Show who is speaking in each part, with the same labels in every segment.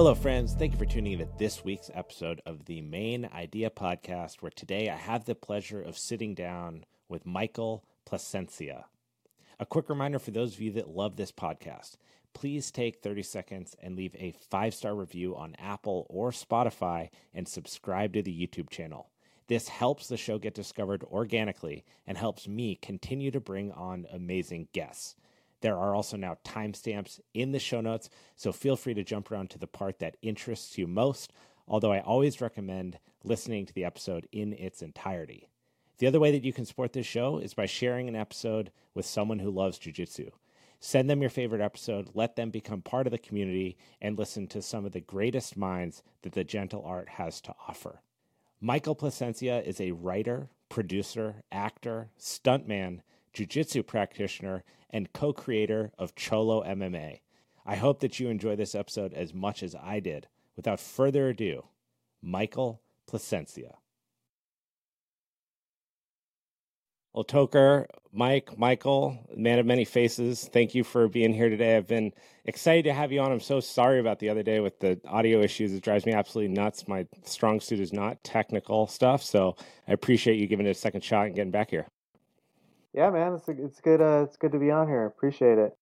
Speaker 1: Hello, friends. Thank you for tuning in to this week's episode of the Mayn Idea Podcast, where today I have the pleasure of sitting down with Michael Placencia. A quick reminder for those of you that love this podcast please take 30 seconds and leave a five star review on Apple or Spotify and subscribe to the YouTube channel. This helps the show get discovered organically and helps me continue to bring on amazing guests. There are also now timestamps in the show notes, so feel free to jump around to the part that interests you most, although I always recommend listening to the episode in its entirety. The other way that you can support this show is by sharing an episode with someone who loves jujitsu. Send them your favorite episode, let them become part of the community, and listen to some of the greatest minds that the gentle art has to offer. Michael Placencia is a writer, producer, actor, stuntman, jujitsu practitioner, and co creator of Cholo MMA. I hope that you enjoy this episode as much as I did. Without further ado, Michael Placencia. Well, Toker, Mike, Michael, man of many faces, thank you for being here today. I've been excited to have you on. I'm so sorry about the other day with the audio issues. It drives me absolutely nuts. My strong suit is not technical stuff. So I appreciate you giving it a second shot and getting back here.
Speaker 2: Yeah, man, it's a, it's good. Uh, it's good to be on here. Appreciate it.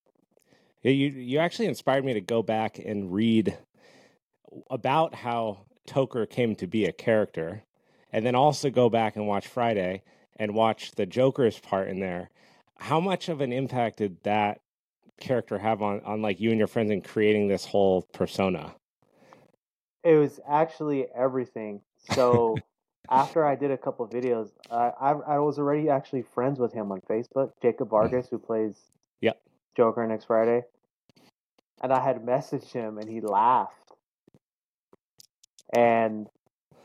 Speaker 1: Yeah, you you actually inspired me to go back and read about how Toker came to be a character, and then also go back and watch Friday and watch the Joker's part in there. How much of an impact did that character have on on like you and your friends in creating this whole persona?
Speaker 2: It was actually everything. So after I did a couple videos, I I was already actually friends with him on Facebook, Jacob mm-hmm. Vargas, who plays yep. Joker next Friday, and I had messaged him, and he laughed, and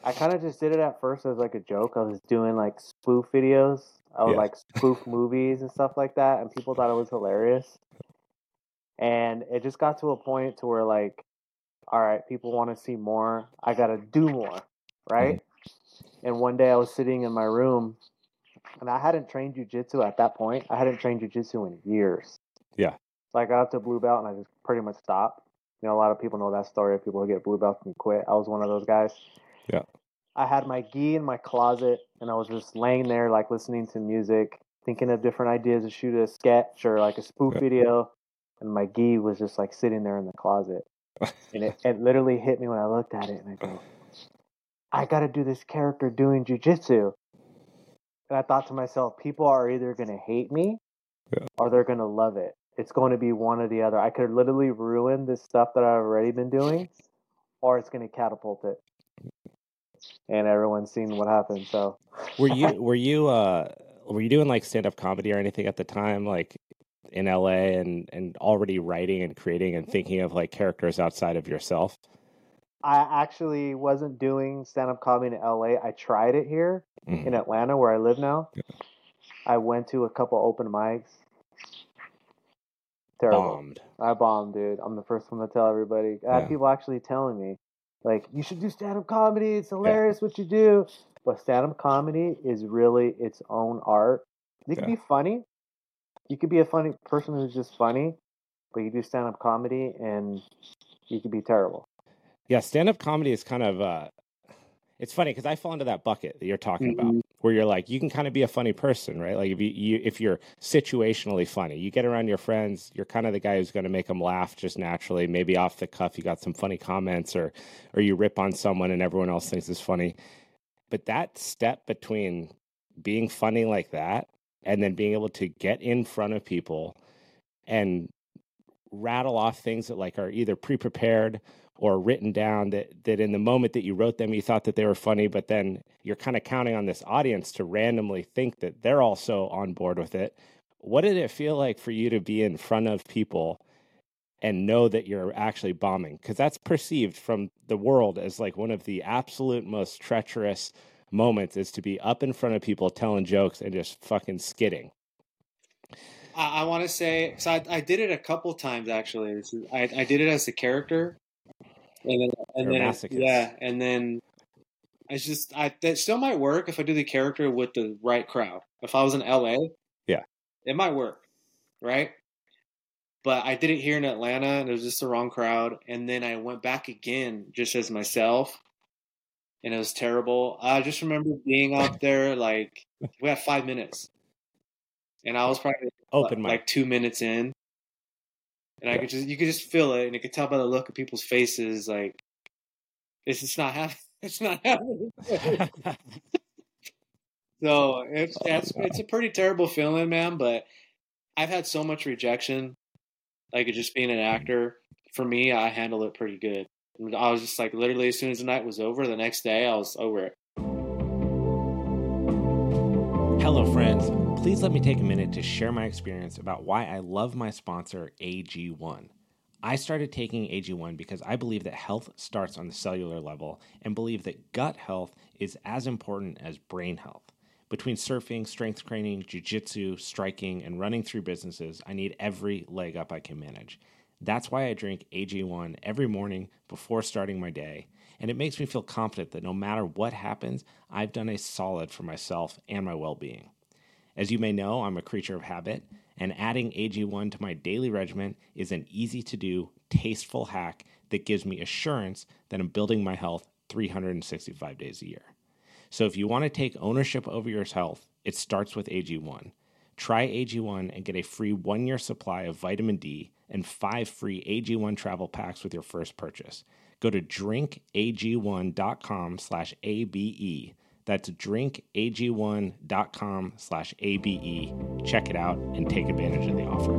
Speaker 2: I kind of just did it at first as like a joke. I was doing like spoof videos. I would yeah. like spoof movies and stuff like that, and people thought it was hilarious. And it just got to a point to where like, all right, people want to see more. I gotta do more, right? Mm-hmm. And one day I was sitting in my room and I hadn't trained jujitsu at that point. I hadn't trained jujitsu in years.
Speaker 1: Yeah.
Speaker 2: So I got up to blue belt and I just pretty much stopped. You know, a lot of people know that story of people who get blue belts and quit. I was one of those guys.
Speaker 1: Yeah.
Speaker 2: I had my gi in my closet and I was just laying there, like listening to music, thinking of different ideas to shoot a sketch or like a spoof yeah. video. And my gi was just like sitting there in the closet. and it, it literally hit me when I looked at it and I go, I got to do this character doing jujitsu. And I thought to myself, people are either going to hate me yeah. or they're going to love it. It's going to be one or the other. I could literally ruin this stuff that I've already been doing or it's going to catapult it. And everyone's seen what happened.
Speaker 1: So were you, were you, uh, were you doing like stand up comedy or anything at the time? Like, in LA and and already writing and creating and thinking of like characters outside of yourself?
Speaker 2: I actually wasn't doing stand up comedy in LA. I tried it here mm. in Atlanta, where I live now. I went to a couple open mics.
Speaker 1: Terrible. Bombed.
Speaker 2: I bombed, dude. I'm the first one to tell everybody. I yeah. had people actually telling me, like, you should do stand up comedy. It's hilarious yeah. what you do. But stand up comedy is really its own art. It can be funny. You could be a funny person who's just funny, but you do stand up comedy and you could be terrible.
Speaker 1: Yeah, stand up comedy is kind of uh, it's funny because I fall into that bucket that you're talking mm-hmm. about, where you're like, you can kind of be a funny person, right? Like if you, you if you're situationally funny, you get around your friends, you're kind of the guy who's going to make them laugh just naturally. Maybe off the cuff, you got some funny comments, or or you rip on someone and everyone else thinks it's funny. But that step between being funny like that and then being able to get in front of people and rattle off things that like are either pre-prepared or written down that that in the moment that you wrote them you thought that they were funny but then you're kind of counting on this audience to randomly think that they're also on board with it what did it feel like for you to be in front of people and know that you're actually bombing because that's perceived from the world as like one of the absolute most treacherous moments is to be up in front of people telling jokes and just fucking skidding
Speaker 3: I, want to say so I, I, did it a couple times actually. Is, I, I, did it as a character, and then, and then yeah, and then it's just I that still might work if I do the character with the right crowd. If I was in LA,
Speaker 1: yeah,
Speaker 3: it might work, right? But I did it here in Atlanta, and it was just the wrong crowd. And then I went back again, just as myself, and it was terrible. I just remember being out there like we had five minutes, and I was probably open like, like two minutes in, and I could just you could just feel it, and you could tell by the look of people's faces, like this is not happening. It's not happening. so it's it's a pretty terrible feeling, man. But I've had so much rejection, like just being an actor. For me, I handle it pretty good. I was just like literally as soon as the night was over, the next day I was over it.
Speaker 1: Hello, friends. Please let me take a minute to share my experience about why I love my sponsor, AG1. I started taking AG1 because I believe that health starts on the cellular level and believe that gut health is as important as brain health. Between surfing, strength training, jujitsu, striking, and running through businesses, I need every leg up I can manage. That's why I drink AG1 every morning before starting my day and it makes me feel confident that no matter what happens, I've done a solid for myself and my well being. As you may know, I'm a creature of habit, and adding AG1 to my daily regimen is an easy to do, tasteful hack that gives me assurance that I'm building my health 365 days a year. So if you want to take ownership over your health, it starts with AG1. Try AG1 and get a free one year supply of vitamin D and five free AG1 travel packs with your first purchase. Go to drinkag1.com slash ABE. That's drinkag1.com slash ABE. Check it out and take advantage of the offer.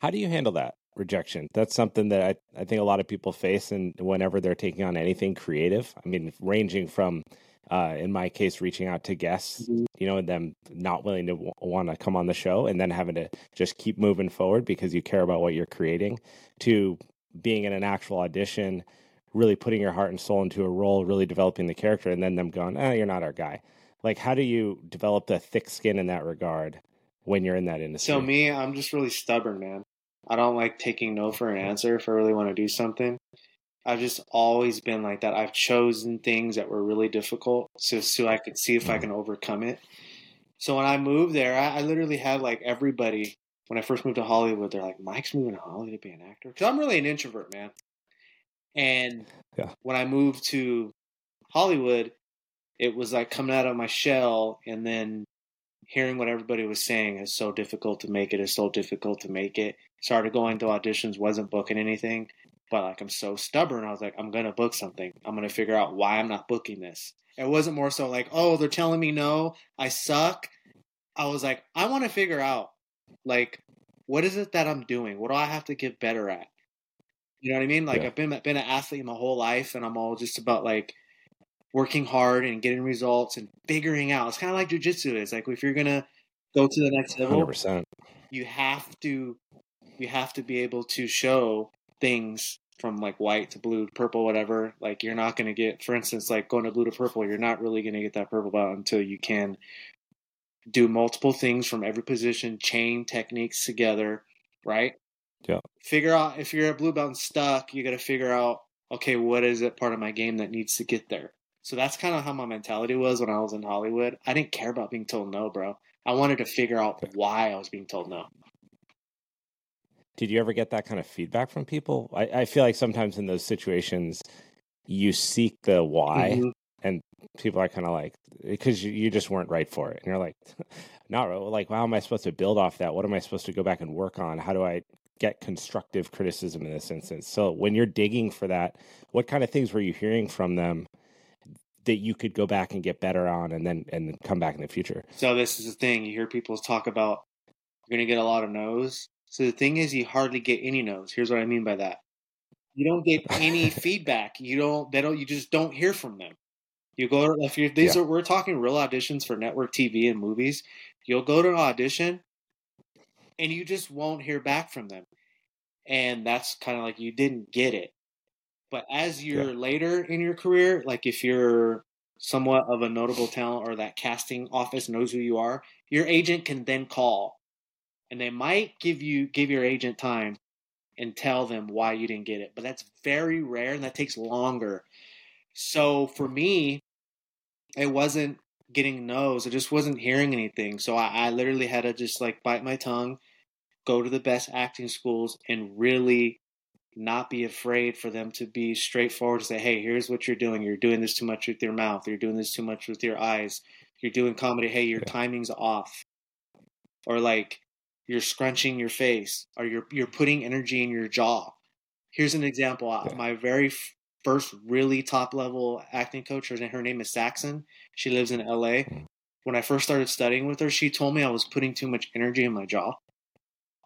Speaker 1: How do you handle that rejection? That's something that I, I think a lot of people face and whenever they're taking on anything creative. I mean, ranging from uh, in my case, reaching out to guests, mm-hmm. you know, and them not willing to w- want to come on the show and then having to just keep moving forward because you care about what you're creating to being in an actual audition, really putting your heart and soul into a role, really developing the character, and then them going, oh, you're not our guy. Like, how do you develop the thick skin in that regard when you're in that industry?
Speaker 3: So, me, I'm just really stubborn, man. I don't like taking no for an answer if I really want to do something. I've just always been like that. I've chosen things that were really difficult so so I could see if I mm-hmm. can overcome it. So when I moved there, I, I literally had like everybody when I first moved to Hollywood. They're like, "Mike's moving to Hollywood to be an actor," because I'm really an introvert, man. And yeah. when I moved to Hollywood, it was like coming out of my shell and then hearing what everybody was saying is so difficult to make it is so difficult to make it started going to auditions wasn't booking anything but like I'm so stubborn, I was like, I'm gonna book something. I'm gonna figure out why I'm not booking this. It wasn't more so like, oh, they're telling me no, I suck. I was like, I want to figure out like what is it that I'm doing? What do I have to get better at? You know what I mean? Like yeah. I've been been an athlete my whole life, and I'm all just about like working hard and getting results and figuring out. It's kind of like jujitsu is. Like if you're gonna go to the next level, 100%. you have to you have to be able to show things from like white to blue to purple whatever like you're not going to get for instance like going to blue to purple you're not really going to get that purple belt until you can do multiple things from every position chain techniques together right
Speaker 1: yeah
Speaker 3: figure out if you're a blue belt and stuck you got to figure out okay what is it part of my game that needs to get there so that's kind of how my mentality was when i was in hollywood i didn't care about being told no bro i wanted to figure out why i was being told no
Speaker 1: did you ever get that kind of feedback from people? I, I feel like sometimes in those situations, you seek the why, mm-hmm. and people are kind of like, because eh, you, you, just weren't right for it. And you're like, not Like, how am I supposed to build off that? What am I supposed to go back and work on? How do I get constructive criticism in this instance? So, when you're digging for that, what kind of things were you hearing from them? that you could go back and get better on and then and come back in the future.
Speaker 3: So this is the thing you hear people talk about you're going to get a lot of no's so the thing is, you hardly get any no's. Here's what I mean by that: you don't get any feedback. You don't. They don't. You just don't hear from them. You go if you these yeah. are we're talking real auditions for network TV and movies. You'll go to an audition, and you just won't hear back from them, and that's kind of like you didn't get it. But as you're yeah. later in your career, like if you're somewhat of a notable talent or that casting office knows who you are, your agent can then call and they might give you give your agent time and tell them why you didn't get it but that's very rare and that takes longer so for me it wasn't getting no's i just wasn't hearing anything so I, I, literally had to just like bite my tongue go to the best acting schools and really not be afraid for them to be straightforward and say hey here's what you're doing you're doing this too much with your mouth you're doing this too much with your eyes you're doing comedy hey your timing's off or like you're scrunching your face or you're you're putting energy in your jaw. Here's an example. Uh, yeah. My very f- first really top level acting coach, her, her name is Saxon. She lives in LA. Hmm. When I first started studying with her, she told me I was putting too much energy in my jaw,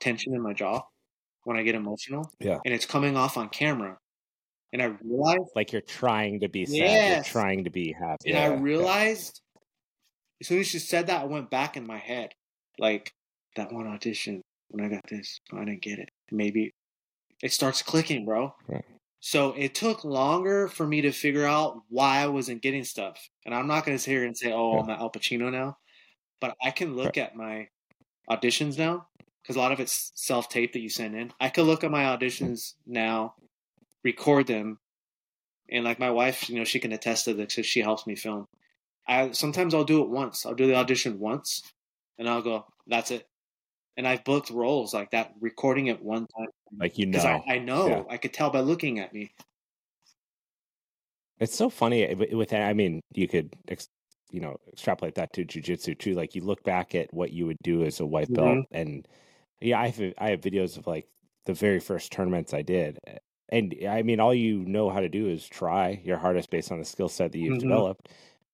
Speaker 3: tension in my jaw when I get emotional.
Speaker 1: Yeah.
Speaker 3: And it's coming off on camera.
Speaker 1: And I realized like you're trying to be sad, you're trying to be happy.
Speaker 3: And yeah, I realized yeah. as soon as she said that, I went back in my head. Like that one audition when I got this, I didn't get it. Maybe it starts clicking, bro. Right. So it took longer for me to figure out why I wasn't getting stuff. And I'm not going to sit here and say, oh, yeah. I'm at Al Pacino now. But I can look right. at my auditions now because a lot of it's self tape that you send in. I could look at my auditions now, record them, and like my wife, you know, she can attest to this because she helps me film. I sometimes I'll do it once. I'll do the audition once, and I'll go, "That's it and I've booked roles like that, recording it one time.
Speaker 1: Like you know,
Speaker 3: I, I, know yeah. I could tell by looking at me.
Speaker 1: It's so funny eh, with that. I mean, you could you know extrapolate that to jujitsu too. Like you look back at what you would do as a white mm-hmm. belt, mm-hmm. and yeah, I have I have videos of like the very first tournaments I did, eh, and I mean, all you know how to do is try your hardest based on the skill set that you've mm-hmm. developed,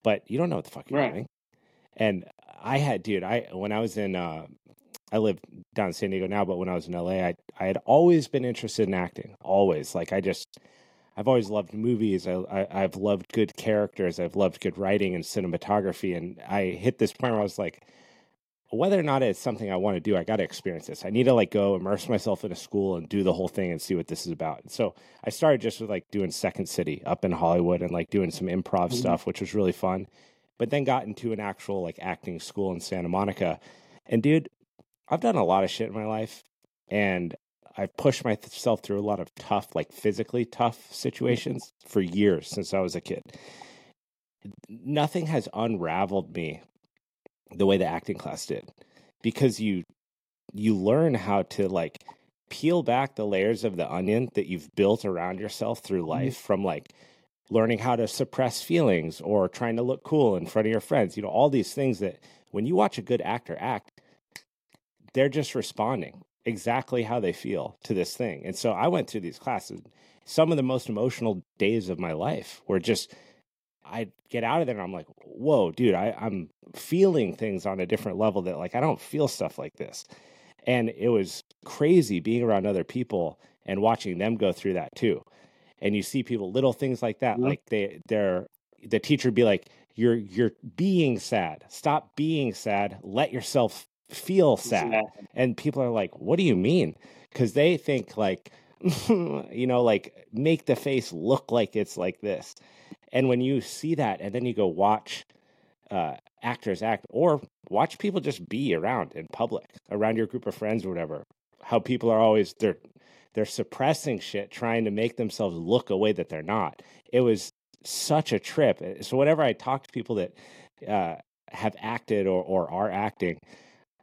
Speaker 1: but you don't know what the fuck you're right. doing. And I had, dude, I when I was in uh, I live down in San Diego now, but when I was in LA, I I had always been interested in acting. Always, like I just, I've always loved movies. I, I have loved good characters. I've loved good writing and cinematography. And I hit this point where I was like, whether or not it's something I want to do, I got to experience this. I need to like go immerse myself in a school and do the whole thing and see what this is about. So I started just with like doing Second City up in Hollywood and like doing some improv mm-hmm. stuff, which was really fun. But then got into an actual like acting school in Santa Monica. And dude, I've done a lot of shit in my life and I've pushed myself through a lot of tough, like physically tough situations for years since I was a kid. Nothing has unraveled me the way the acting class did because you you learn how to like peel back the layers of the onion that you've built around yourself through mm-hmm. life mm-hmm. from like learning how to suppress feelings or trying to look cool in front of your friends you know all these things that when you watch a good actor act they're just responding exactly how they feel to this thing. And so I went through these classes. Some of the most emotional days of my life were just I get out of there and I'm like, whoa, dude, I, I'm feeling things on a different level that like I don't feel stuff like this. And it was crazy being around other people and watching them go through that too. And you see people little things like that, yep. like they they're the teacher be like, You're you're being sad. Stop being sad. Let yourself feel sad. Yeah. And people are like, what do you mean? Because they think like, you know, like make the face look like it's like this. And when you see that and then you go watch uh, actors act or watch people just be around in public, around your group of friends or whatever, how people are always, they're, they're suppressing shit, trying to make themselves look a way that they're not. It was such a trip. Eh, so whenever I talk to people that uh, have acted or, or are acting,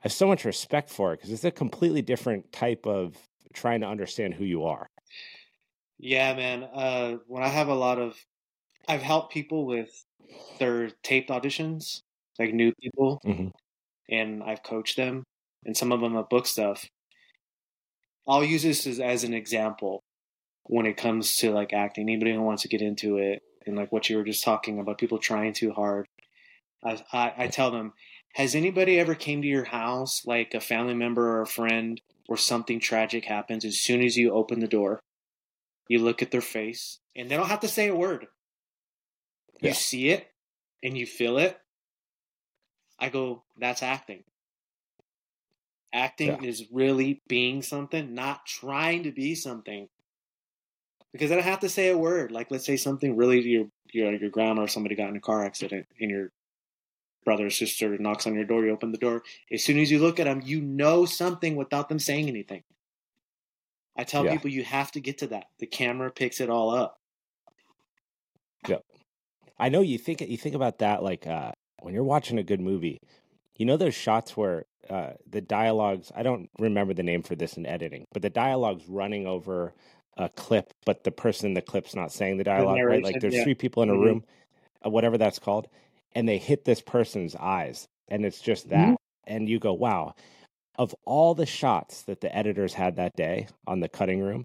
Speaker 1: I have so much respect for it because it's a completely different type of trying to understand who you are.
Speaker 3: Yeah, man. Uh, when I have a lot of, I've helped people with their taped auditions, like new people, mm-hmm. and I've coached them, and some of them have book stuff. I'll use this as, as an example when it comes to like acting. Anybody who wants to get into it, and like what you were just talking about, people trying too hard. I, I, I tell them has anybody ever came to your house like a family member or a friend or something tragic happens as soon as you open the door you look at their face and they don't have to say a word yeah. you see it and you feel it i go that's acting acting yeah. is really being something not trying to be something because i don't have to say a word like let's say something really to your your, your grandma or somebody got in a car accident and you're brother sister knocks on your door, you open the door. As soon as you look at them, you know something without them saying anything. I tell yeah. people you have to get to that. The camera picks it all up.
Speaker 1: Yeah. I know you think you think about that like uh, when you're watching a good movie. You know those shots where uh, the dialogues, I don't remember the name for this in editing, but the dialogues running over a clip, but the person in the clip's not saying the dialogue, the right? Like there's yeah. three people in a mm-hmm. room, mm-hmm. whatever that's called and they hit this person's eyes. And it's just mm-hmm. that. Mm-hmm. And you go, wow, of all the shots that the editors had that day on the cutting room,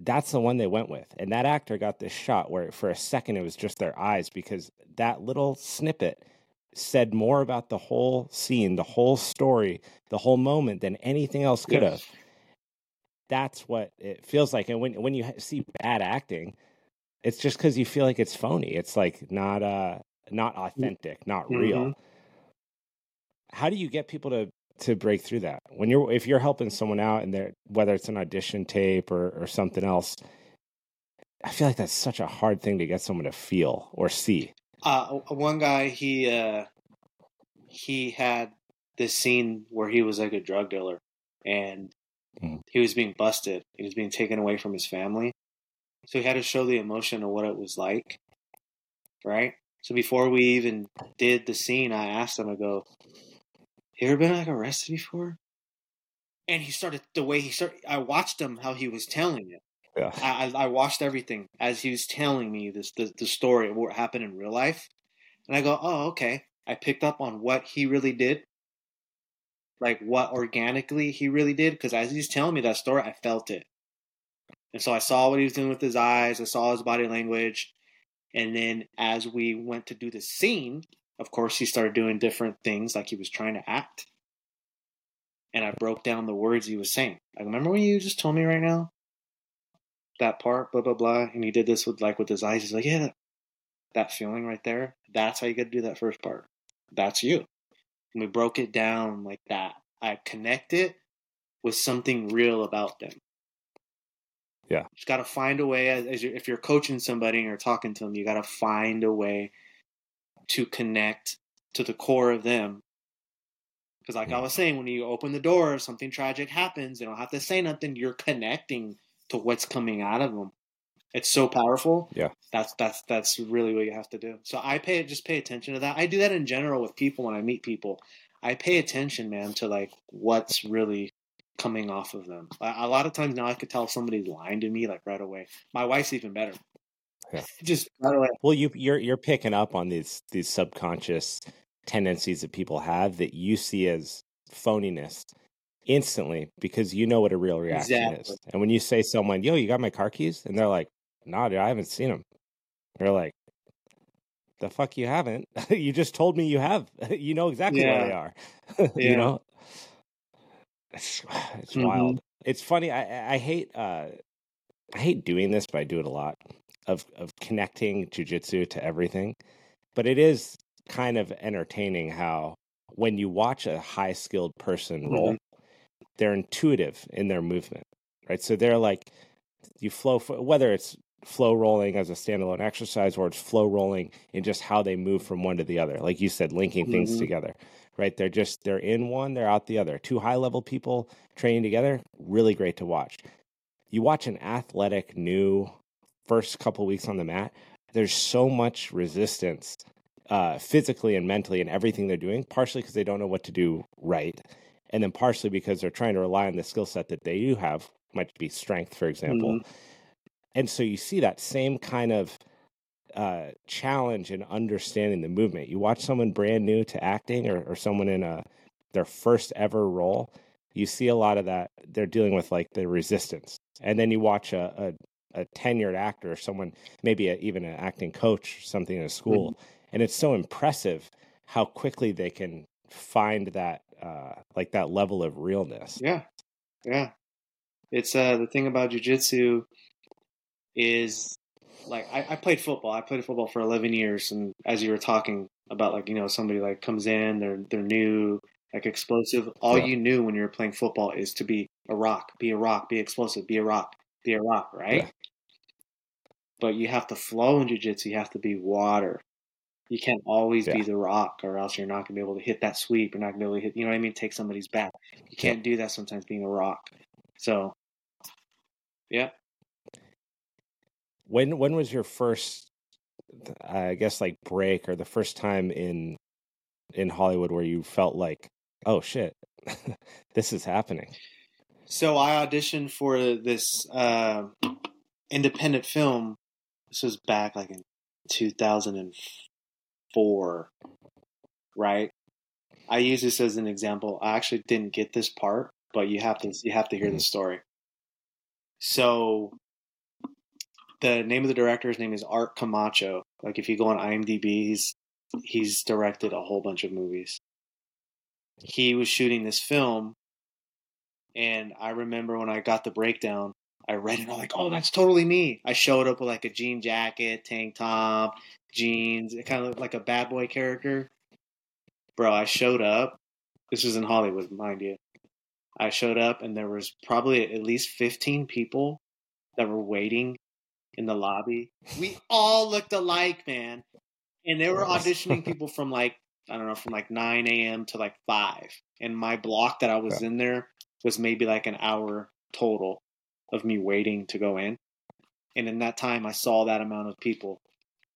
Speaker 1: that's the one they went with. And that actor got this shot where for a second it was just their eyes because that little snippet said more about the whole scene, the whole story, the whole moment than anything else could yes. have. That's what it feels like. And when when you see bad acting, it's just because you feel like it's phony. It's like not uh not mm-hmm. authentic, not mm-hmm. real. How do you get people to to break through that when you're if you're helping someone out and they're whether it's an audition tape or or something else? I feel like that's such a hard thing to get someone to feel or see.
Speaker 3: Uh, uh one guy, he uh, he had this scene where he was like a drug dealer, and mm. he was being busted. He was being taken away from his family, so he had to show the emotion of what it was like, right? So before we even did the scene, I asked him, I go, you ever been like arrested before? And he started the way he started. I watched him how he was telling it. Yeah. I, I watched everything as he was telling me this the, the story of what happened in real life, and I go, oh okay. I picked up on what he really did, like what organically he really did, because as he's telling me that story, I felt it, and so I saw what he was doing with his eyes. I saw his body language. And then as we went to do the scene, of course, he started doing different things like he was trying to act. And I broke down the words he was saying. I remember when you just told me right now? That part, blah, blah, blah. And he did this with like with his eyes. He's like, yeah, that feeling right there. That's how you got to do that first part. That's you. And we broke it down like that. I connect it with something real about them.
Speaker 1: Yeah. You
Speaker 3: have got to find a way as, you're, if you're coaching somebody or talking to them, you got to find a way to connect to the core of them. Because, like yeah. I was saying, when you open the door, something tragic happens. They don't have to say nothing. You're connecting to what's coming out of them. It's so powerful.
Speaker 1: Yeah,
Speaker 3: that's that's that's really what you have to do. So I pay just pay attention to that. I do that in general with people when I meet people. I pay attention, man, to like what's really coming off of them. A, a lot of times now I could tell somebody's lying to me like right away. My wife's even better. Yeah. Just right away.
Speaker 1: Well, you you're you're picking up on these these subconscious tendencies that people have that you see as phoniness instantly because you know what a real reaction exactly. is. And when you say someone, "Yo, you got my car keys?" and they're like, "Nah, dude, I haven't seen them." They're like, "The fuck you haven't? you just told me you have. you know exactly yeah. where they are." yeah. You know, it's, it's mm-hmm. wild. It's funny. I I hate uh, I hate doing this, but I do it a lot of of connecting jujitsu to everything. But it is kind of entertaining how when you watch a high skilled person roll, mm-hmm. they're intuitive in their movement, right? So they're like you flow whether it's flow rolling as a standalone exercise or it's flow rolling in just how they move from one to the other like you said linking things mm-hmm. together right? They're just they're in one, they're out the other. Two high level people training together, really great to watch. You watch an athletic new first couple weeks on the mat, there's so much resistance uh, physically and mentally in everything they're doing, partially because they don't know what to do right, and then partially because they're trying to rely on the skill set that they do have, might be strength, for example. Mm-hmm. And so you see that same kind of uh, challenge in understanding the movement. You watch someone brand new to acting or, or someone in a their first ever role, you see a lot of that. They're dealing with like the resistance, and then you watch a, a, a tenured actor or someone, maybe a, even an acting coach, or something in a school, mm-hmm. and it's so impressive how quickly they can find that uh, like that level of realness.
Speaker 3: Yeah, yeah. It's uh, the thing about jujitsu is like I, I, played football. I played football for 11 years, and as you were talking about, like you know, somebody like comes in, they're they're new, like explosive. All yeah. you knew when you were playing football is to be a rock, be a rock, be explosive, be a rock, be a rock, right? Yeah. But you have to flow in jiu-jitsu. You have to be water. You can't always yeah. be the rock, or else you're not gonna be able to hit that sweep. You're not gonna be able to hit, you know what I mean? Take somebody's back. You can't do that sometimes being a rock. So, yeah,
Speaker 1: when when was your first I guess like break or the first time in in Hollywood where you felt like, oh shit, this is happening?
Speaker 3: So I auditioned for this uh, independent film. This was back like in 2004, right? I use this as an example. I actually didn't get this part, but you have to you have to hear mm-hmm. the story. So the name of the director's name is Art Camacho. Like if you go on IMDb, he's he's directed a whole bunch of movies. He was shooting this film, and I remember when I got the breakdown, I read it. I'm like, oh, that's totally me. I showed up with like a jean jacket, tank top, jeans. It kind of looked like a bad boy character. Bro, I showed up. This was in Hollywood, mind you. I showed up, and there was probably at least 15 people that were waiting in the lobby. We all looked alike, man. And they were auditioning people from like, I don't know, from like 9 a.m. to like 5. And my block that I was in there was maybe like an hour total of me waiting to go in. And in that time, I saw that amount of people.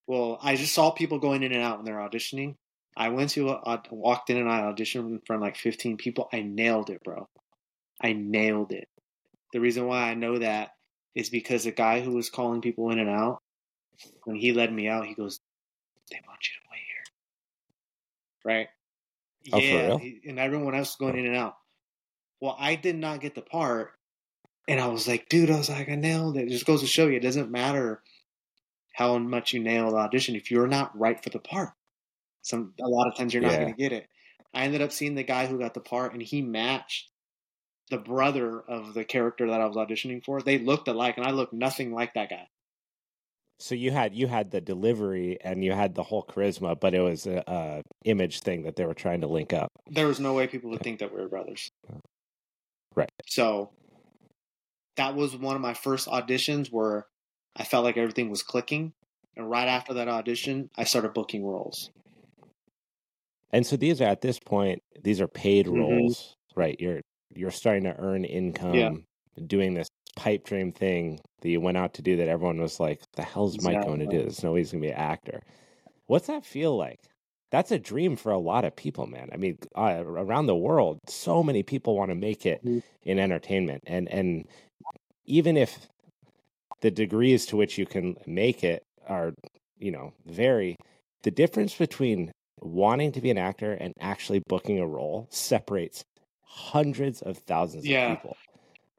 Speaker 3: Well, I just saw people going in and out when they're auditioning. I went to, walked in and I auditioned in front of like 15 people. I nailed it, bro. I nailed it. The reason why I know that is because the guy who was calling people in and out, when he led me out, he goes, "They want you to wait here." Right? Oh, yeah. He, and everyone else was going in and out. Well, I did not get the part, and I was like, "Dude," I was like, "I nailed it." It just goes to show you, it doesn't matter how much you nail the audition if you're not right for the part. Some a lot of times you're not yeah. going to get it. I ended up seeing the guy who got the part, and he matched the brother of the character that I was auditioning for. They looked alike, and I looked nothing like that guy.
Speaker 1: So you had you had the delivery and you had the whole charisma, but it was a, a image thing that they were trying to link up.
Speaker 3: There was no way people would think that we were brothers,
Speaker 1: right?
Speaker 3: So that was one of my first auditions where I felt like everything was clicking, and right after that audition, I started booking roles.
Speaker 1: And so these are at this point, these are paid mm-hmm. roles, right? You're you're starting to earn income yeah. doing this pipe dream thing that you went out to do that everyone was like, the hell's exactly. Mike going to do? There's no way he's going to be an actor. What's that feel like? That's a dream for a lot of people, man. I mean, uh, around the world, so many people want to make it mm-hmm. in entertainment, and and even if the degrees to which you can make it are, you know, vary, the difference between wanting to be an actor and actually booking a role separates hundreds of thousands yeah. of people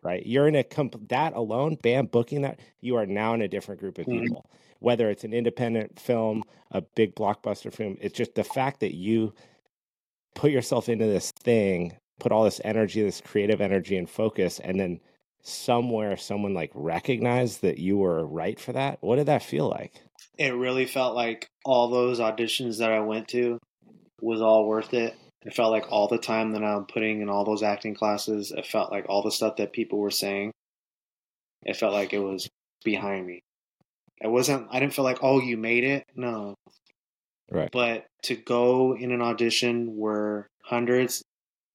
Speaker 1: right you're in a comp- that alone bam booking that you are now in a different group of mm-hmm. people whether it's an independent film a big blockbuster film it's just the fact that you put yourself into this thing put all this energy this creative energy and focus and then somewhere someone like recognized that you were right for that what did that feel like
Speaker 3: it really felt like all those auditions that i went to was all worth it it felt like all the time that I'm putting in all those acting classes, it felt like all the stuff that people were saying, it felt like it was behind me. It wasn't, I didn't feel like, oh, you made it. No.
Speaker 1: Right.
Speaker 3: But to go in an audition where hundreds,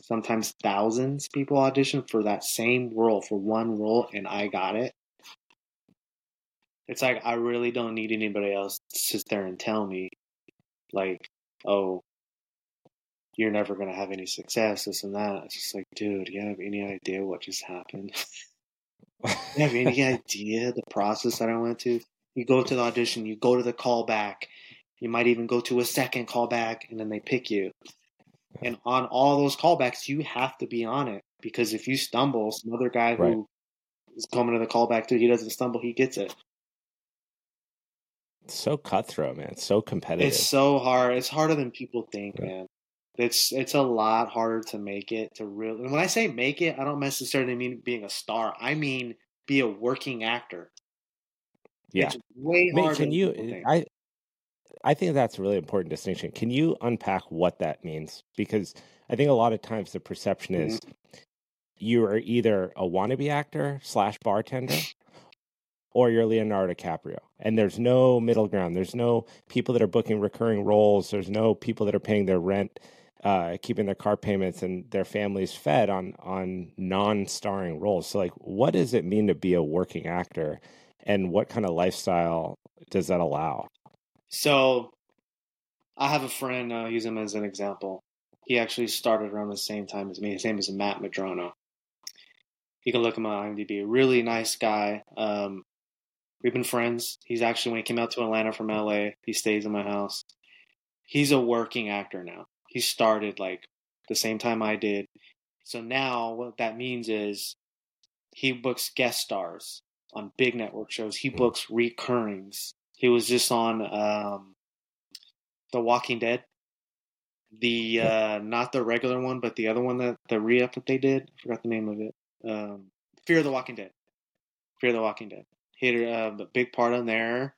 Speaker 3: sometimes thousands people audition for that same role, for one role, and I got it. It's like, I really don't need anybody else to sit there and tell me, like, oh, you're never going to have any success, this and that. It's just like, dude, do you have any idea what just happened? do you have any idea the process that I went through? You go to the audition, you go to the callback, you might even go to a second callback, and then they pick you. And on all those callbacks, you have to be on it because if you stumble, some other guy right. who is coming to the callback too, he doesn't stumble, he gets it.
Speaker 1: so cutthroat, man. so competitive.
Speaker 3: It's so hard. It's harder than people think, yeah. man it's it's a lot harder to make it to really. And when I say make it, I don't necessarily mean being a star. I mean be a working actor.
Speaker 1: Yeah, it's
Speaker 3: way
Speaker 1: I
Speaker 3: mean, harder.
Speaker 1: Can you? Think. I I think that's a really important distinction. Can you unpack what that means? Because I think a lot of times the perception mm-hmm. is you are either a wannabe actor slash bartender or you're Leonardo DiCaprio. And there's no middle ground. There's no people that are booking recurring roles. There's no people that are paying their rent uh, keeping their car payments and their families fed on on non-starring roles. So, like, what does it mean to be a working actor, and what kind of lifestyle does that allow?
Speaker 3: So, I have a friend. I'll uh, use him as an example. He actually started around the same time as me. His name is Matt Madrano. You can look him on IMDb. Really nice guy. Um, we've been friends. He's actually when he came out to Atlanta from LA, he stays in my house. He's a working actor now he started like the same time I did. So now what that means is he books guest stars on big network shows. He mm-hmm. books recurrings. He was just on um, The Walking Dead, the uh, not the regular one, but the other one that the re-up that they did. I forgot the name of it. Um, Fear of the Walking Dead. Fear of the Walking Dead. He had uh, a big part on there.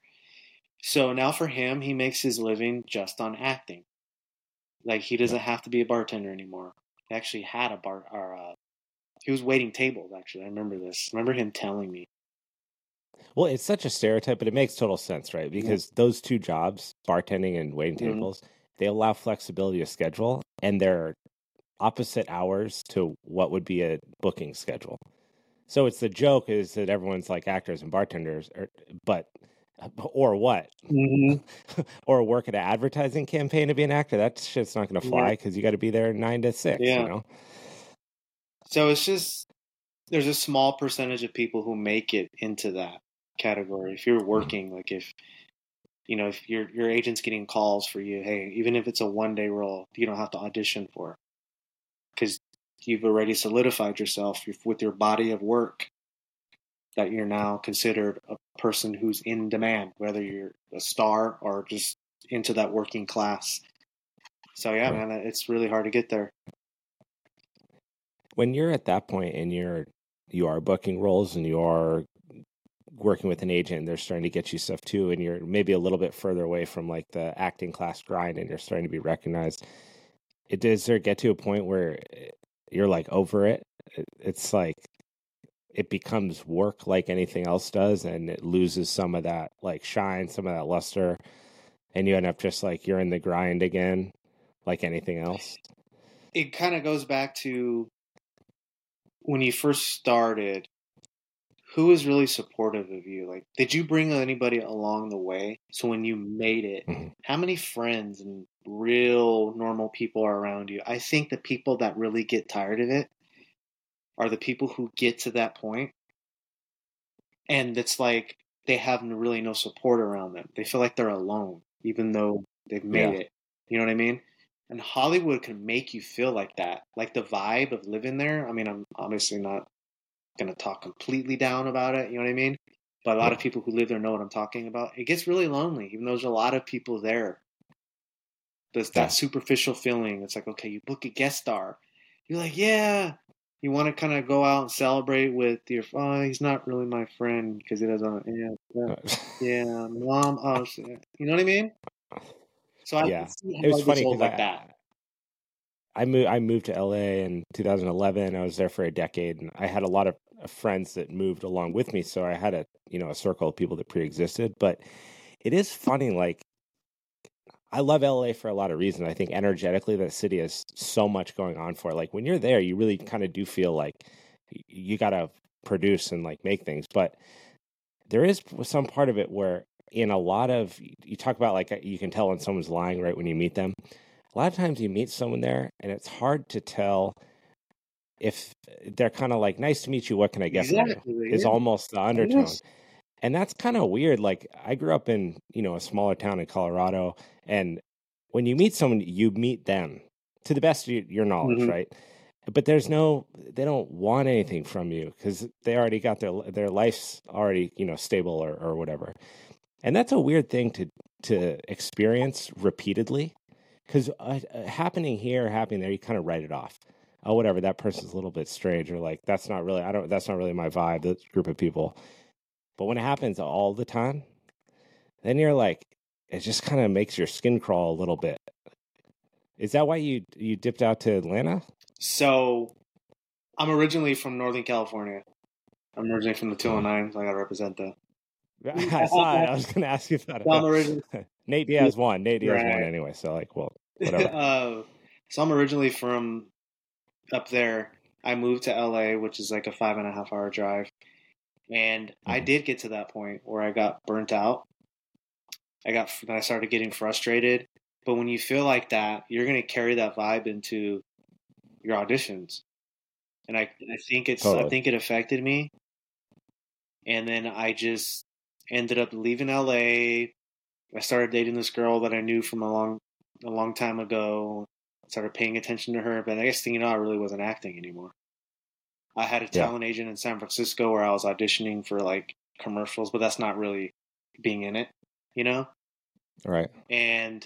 Speaker 3: So now for him, he makes his living just on acting. Like he doesn't have to be a bartender anymore. He actually had a bar or uh, he was waiting tables actually. I remember this. I remember him telling me.
Speaker 1: Well, it's such a stereotype, but it makes total sense, right? Because yeah. those two jobs, bartending and waiting mm-hmm. tables, they allow flexibility of schedule and they're opposite hours to what would be a booking schedule. So it's the joke is that everyone's like actors and bartenders, or, er, but or what? Mm-hmm. or work at an advertising campaign to be an actor. That shit's not going to fly because yeah. you got to be there nine to six. Yeah. You know?
Speaker 3: So it's just there's a small percentage of people who make it into that category. If you're mm-hmm. working, like if you know, if your your agent's getting calls for you, hey, even if it's a one day role, you don't have to audition for because you've already solidified yourself with your body of work that you're now considered a person who's in demand, whether you're a star or just into that working class. So yeah, right. man, it's really hard to get there.
Speaker 1: When you're at that point and you're you are booking roles and you are working with an agent and they're starting to get you stuff too and you're maybe a little bit further away from like the acting class grind and you're starting to be recognized it does there get to a point where eh, you're like over it it's like it becomes work like anything else does and it loses some of that like shine some of that luster and you end up just like you're in the grind again like anything else
Speaker 3: it kind of goes back to when you first started who was really supportive of you like did you bring anybody along the way so when you made it mm-hmm. how many friends and real normal people are around you i think the people that really get tired of it are the people who get to that point and it's like they have really no support around them. They feel like they're alone, even though they've made yeah. it. You know what I mean? And Hollywood can make you feel like that, like the vibe of living there. I mean, I'm obviously not going to talk completely down about it. You know what I mean? But a lot of people who live there know what I'm talking about. It gets really lonely, even though there's a lot of people there. There's that yeah. superficial feeling. It's like, okay, you book a guest star. You're like, yeah, you want to kind of go out and celebrate with your. Oh, he's not really my friend because he doesn't. Yeah, yeah, uh, yeah mom. Oh, shit. you know what I mean.
Speaker 1: So I yeah, it was funny like I, that. I moved. I moved to LA in 2011. I was there for a decade, and I had a lot of uh, friends that moved along with me. So I had a you know a circle of people that pre-existed. But it is funny, like I love LA for a lot of reasons. I think energetically, the city has so much going on for. Like when you're there, you really kind of do feel like you got to produce and like make things. But there is some part of it where, in a lot of, you talk about like you can tell when someone's lying right when you meet them. A lot of times you meet someone there and it's hard to tell if they're kind of like, nice to meet you, what can I get exactly. Is almost the undertone. Yes. And that's kind of weird. Like I grew up in, you know, a smaller town in Colorado and when you meet someone, you meet them to the best of your knowledge, mm-hmm. right? But there's no they don't want anything from you cuz they already got their their life's already, you know, stable or or whatever. And that's a weird thing to to experience repeatedly cuz uh, uh, happening here, happening there, you kind of write it off oh whatever that person's a little bit strange or like that's not really i don't that's not really my vibe that group of people but when it happens all the time, then you're like, it just kind of makes your skin crawl a little bit. Is that why you you dipped out to Atlanta?
Speaker 3: So, I'm originally from Northern California. I'm originally from the 209, mm. so I got to represent that.
Speaker 1: I saw it. I was going to ask you about it. I'm originally... Nate Diaz won. Nate Diaz right. won anyway. So like, well, whatever. uh,
Speaker 3: so I'm originally from up there. I moved to LA, which is like a five and a half hour drive. And mm-hmm. I did get to that point where I got burnt out. I got I started getting frustrated. But when you feel like that, you're going to carry that vibe into your auditions. And I, I think it's totally. I think it affected me. And then I just ended up leaving LA. I started dating this girl that I knew from a long a long time ago. started paying attention to her, but I guess you know I really wasn't acting anymore. I had a talent yeah. agent in San Francisco where I was auditioning for like commercials, but that's not really being in it, you know?
Speaker 1: Right.
Speaker 3: And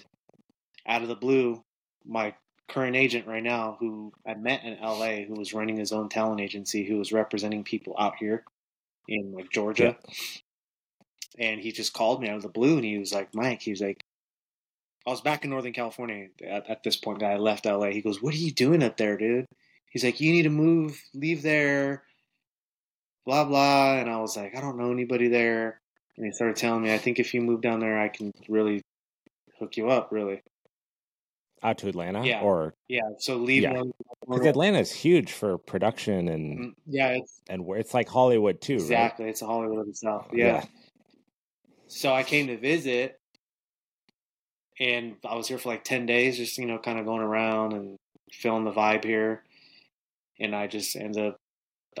Speaker 3: out of the blue, my current agent right now, who I met in LA, who was running his own talent agency, who was representing people out here in like Georgia. Yeah. And he just called me out of the blue and he was like, Mike, he was like, I was back in Northern California at, at this point. I left LA. He goes, What are you doing up there, dude? he's like, you need to move, leave there, blah, blah. And I was like, I don't know anybody there. And he started telling me, I think if you move down there, I can really hook you up, really.
Speaker 1: Out to Atlanta?
Speaker 3: Yeah.
Speaker 1: Or,
Speaker 3: yeah. So leave. Yeah.
Speaker 1: Atlanta is huge for production and, mm,
Speaker 3: yeah.
Speaker 1: It's, and where it's like Hollywood too,
Speaker 3: Exactly. Right? It's Hollywood itself. Oh, yeah. yeah. So I came to visit and I was here for like 10 days, just, you know, kind of going around and feeling the vibe here and I just ended up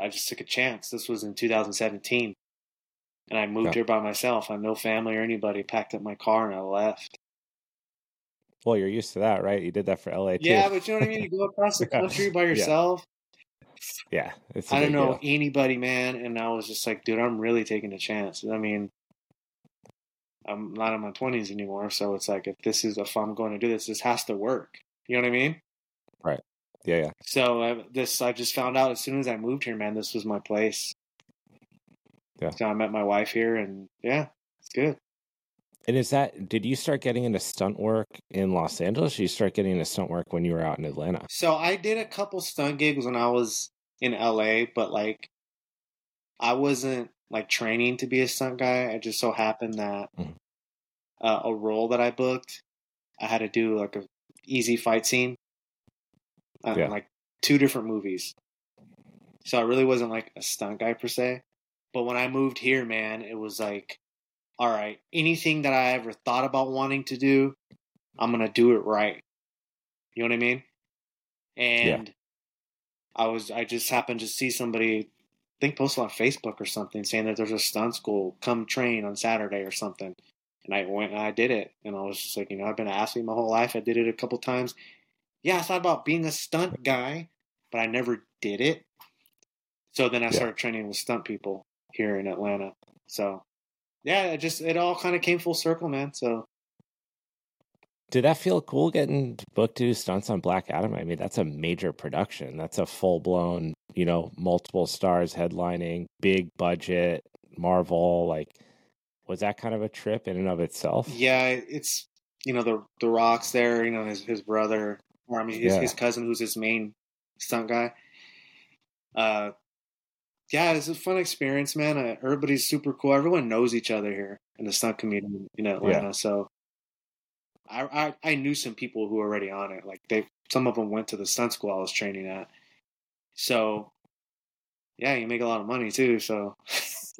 Speaker 3: I just took a chance. This was in 2017, and I moved yeah. here by myself. I had no family or anybody. Packed up my car and I left.
Speaker 1: Well, you're used to that, right? You did that for LA
Speaker 3: too. Yeah, but you know what I mean. You go across the country by yourself.
Speaker 1: Yeah,
Speaker 3: yeah I don't know deal. anybody, man. And I was just like, dude, I'm really taking a chance. I mean, I'm not in my 20s anymore, so it's like if this is if I'm going to do this, this has to work. You know what I mean?
Speaker 1: Right yeah, yeah.
Speaker 3: So uh, this I just found out as soon as I moved here, man. This was my place. Yeah. So I met my wife here, and yeah, it's good.
Speaker 1: And is that did you start getting into stunt work in Los Angeles? you start getting into stunt work when you were out in Atlanta?
Speaker 3: So I did a couple stunt gigs when I was in LA, but like I wasn't like training to be a stunt guy. It just so happened that mm-hmm. uh, a role that I booked, I had to do like a easy fight scene, uh, yeah. like two different movies. So I really wasn't like a stunt guy per se. But when I moved here, man, it was like, all right, anything that I ever thought about wanting to do, I'm gonna do it right. You know what I mean? And yeah. I was I just happened to see somebody I think posted on Facebook or something saying that there's a stunt school, come train on Saturday or something. And I went and I did it. And I was just like, you know, I've been an athlete my whole life. I did it a couple times yeah, I thought about being a stunt guy, but I never did it. So then I yeah. started training with stunt people here in Atlanta. So yeah, it just it all kind of came full circle, man. So
Speaker 1: did that feel cool getting booked to do stunts on Black Adam? I mean, that's a major production. That's a full blown, you know, multiple stars headlining, big budget, Marvel. Like, was that kind of a trip in and of itself?
Speaker 3: Yeah, it's you know the the Rock's there, you know his his brother, for him. His, yeah. his cousin, who's his main stunt guy. Uh, yeah, it's a fun experience, man. Uh, everybody's super cool. Everyone knows each other here in the stunt community in Atlanta. Yeah. So I, I, I knew some people who were already on it. Like they, some of them went to the stunt school I was training at. So yeah, you make a lot of money too. So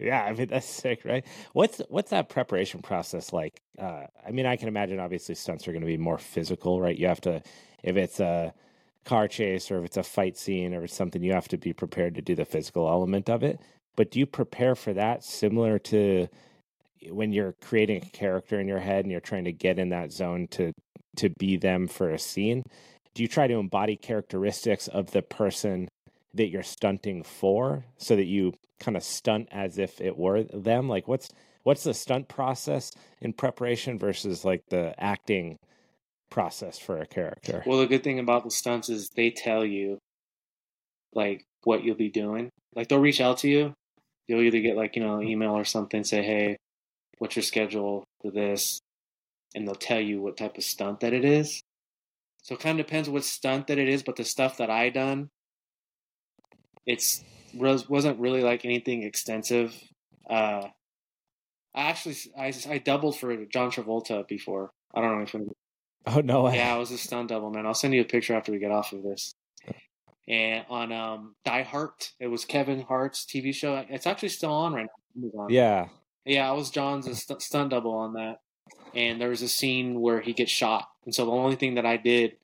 Speaker 1: yeah, I mean that's sick, right? What's what's that preparation process like? Uh, I mean, I can imagine obviously stunts are going to be more physical, right? You have to if it's a car chase or if it's a fight scene or it's something, you have to be prepared to do the physical element of it. But do you prepare for that similar to when you're creating a character in your head and you're trying to get in that zone to to be them for a scene? Do you try to embody characteristics of the person that you're stunting for so that you kind of stunt as if it were them like what's what's the stunt process in preparation versus like the acting process for a character
Speaker 3: well the good thing about the stunts is they tell you like what you'll be doing like they'll reach out to you you'll either get like you know an email or something say hey what's your schedule for this and they'll tell you what type of stunt that it is so it kind of depends what stunt that it is but the stuff that i done it's wasn't really like anything extensive. Uh, I actually I, I doubled for John Travolta before. I don't know if. You
Speaker 1: oh no!
Speaker 3: I... Yeah, I was a stunt double, man. I'll send you a picture after we get off of this. And on um, Die Hart, it was Kevin Hart's TV show. It's actually still on right now.
Speaker 1: Yeah,
Speaker 3: yeah. I was John's st- stunt double on that, and there was a scene where he gets shot, and so the only thing that I did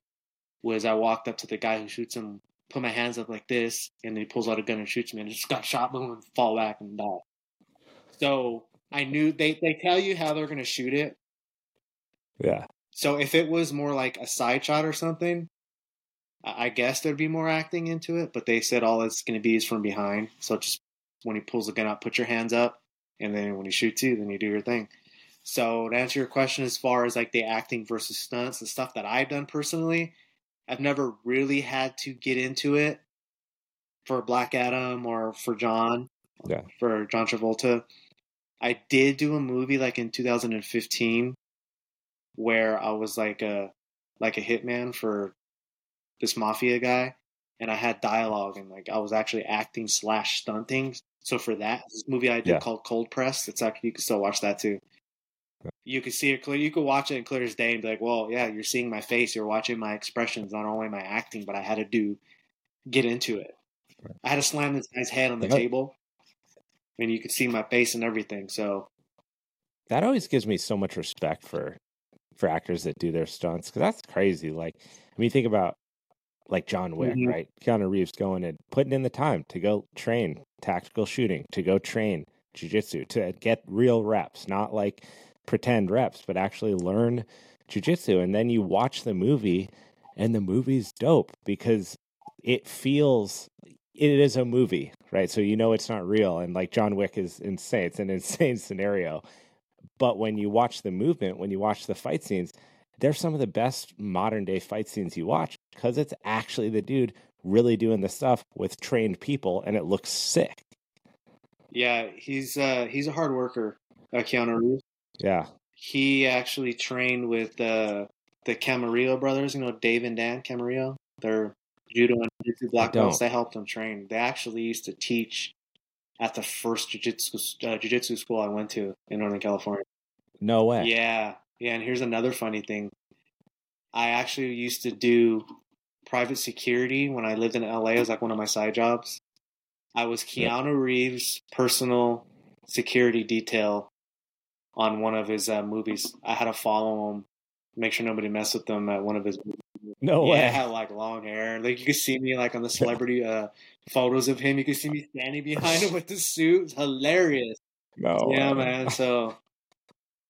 Speaker 3: was I walked up to the guy who shoots him put my hands up like this, and he pulls out a gun and shoots me, and I just got shot, boom, and fall back and die. So I knew they they tell you how they're gonna shoot it.
Speaker 1: Yeah.
Speaker 3: So if it was more like a side shot or something, I guess there'd be more acting into it. But they said all it's gonna be is from behind. So just when he pulls the gun out, put your hands up, and then when he shoots you, then you do your thing. So to answer your question, as far as like the acting versus stunts, the stuff that I've done personally, I've never really had to get into it for Black Adam or for John, yeah. for John Travolta. I did do a movie like in 2015 where I was like a like a hitman for this mafia guy, and I had dialogue and like I was actually acting slash stunting. So for that movie, I did yeah. called Cold Press. It's actually you can still watch that too you could see it clear. You could watch it in clear as day and be like, "Well, yeah, you're seeing my face. You're watching my expressions, not only my acting, but I had to do get into it. Right. I had to slam this guy's head on the table, and you could see my face and everything. So
Speaker 1: that always gives me so much respect for for actors that do their stunts because that's crazy. Like, I mean, think about like John Wick, mm-hmm. right? Keanu Reeves going and putting in the time to go train tactical shooting, to go train jujitsu, to get real reps, not like pretend reps, but actually learn jujitsu. And then you watch the movie, and the movie's dope because it feels it is a movie, right? So you know it's not real. And like John Wick is insane, it's an insane scenario. But when you watch the movement, when you watch the fight scenes, they're some of the best modern day fight scenes you watch because it's actually the dude really doing the stuff with trained people and it looks sick.
Speaker 3: Yeah, he's uh he's a hard worker, uh, Keanu Reeves.
Speaker 1: Yeah.
Speaker 3: He actually trained with uh, the Camarillo brothers, you know, Dave and Dan Camarillo. They're judo and jiu-jitsu black belts. They helped him train. They actually used to teach at the first jiu-jitsu, uh, jiu-jitsu school I went to in Northern California.
Speaker 1: No way.
Speaker 3: Yeah. Yeah, and here's another funny thing. I actually used to do private security when I lived in LA. It was like one of my side jobs. I was Keanu Reeves' personal security detail on one of his uh, movies. I had to follow him, make sure nobody messed with him at one of his.
Speaker 1: No yeah, way. I
Speaker 3: had like long hair. Like you could see me like on the celebrity uh, photos of him. You could see me standing behind him with the suit. It's hilarious. No. Yeah, way. man. So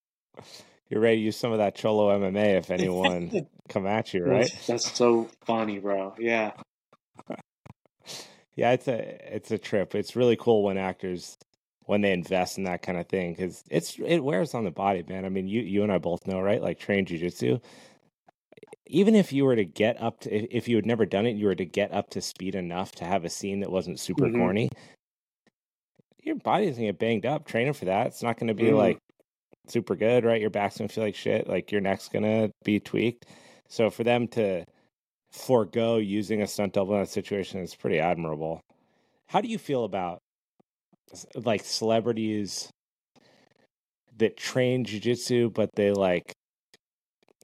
Speaker 1: you're ready to use some of that cholo MMA if anyone come at you, right? That's,
Speaker 3: that's so funny, bro. Yeah.
Speaker 1: yeah, it's a it's a trip. It's really cool when actors when they invest in that kind of thing because it's it wears on the body, man. I mean, you you and I both know, right? Like trained jujitsu. Even if you were to get up to, if you had never done it, you were to get up to speed enough to have a scene that wasn't super mm-hmm. corny. Your body's gonna get banged up training for that. It's not gonna be mm-hmm. like super good, right? Your back's gonna feel like shit. Like your neck's gonna be tweaked. So for them to forego using a stunt double in that situation is pretty admirable. How do you feel about like celebrities that train jujitsu, but they like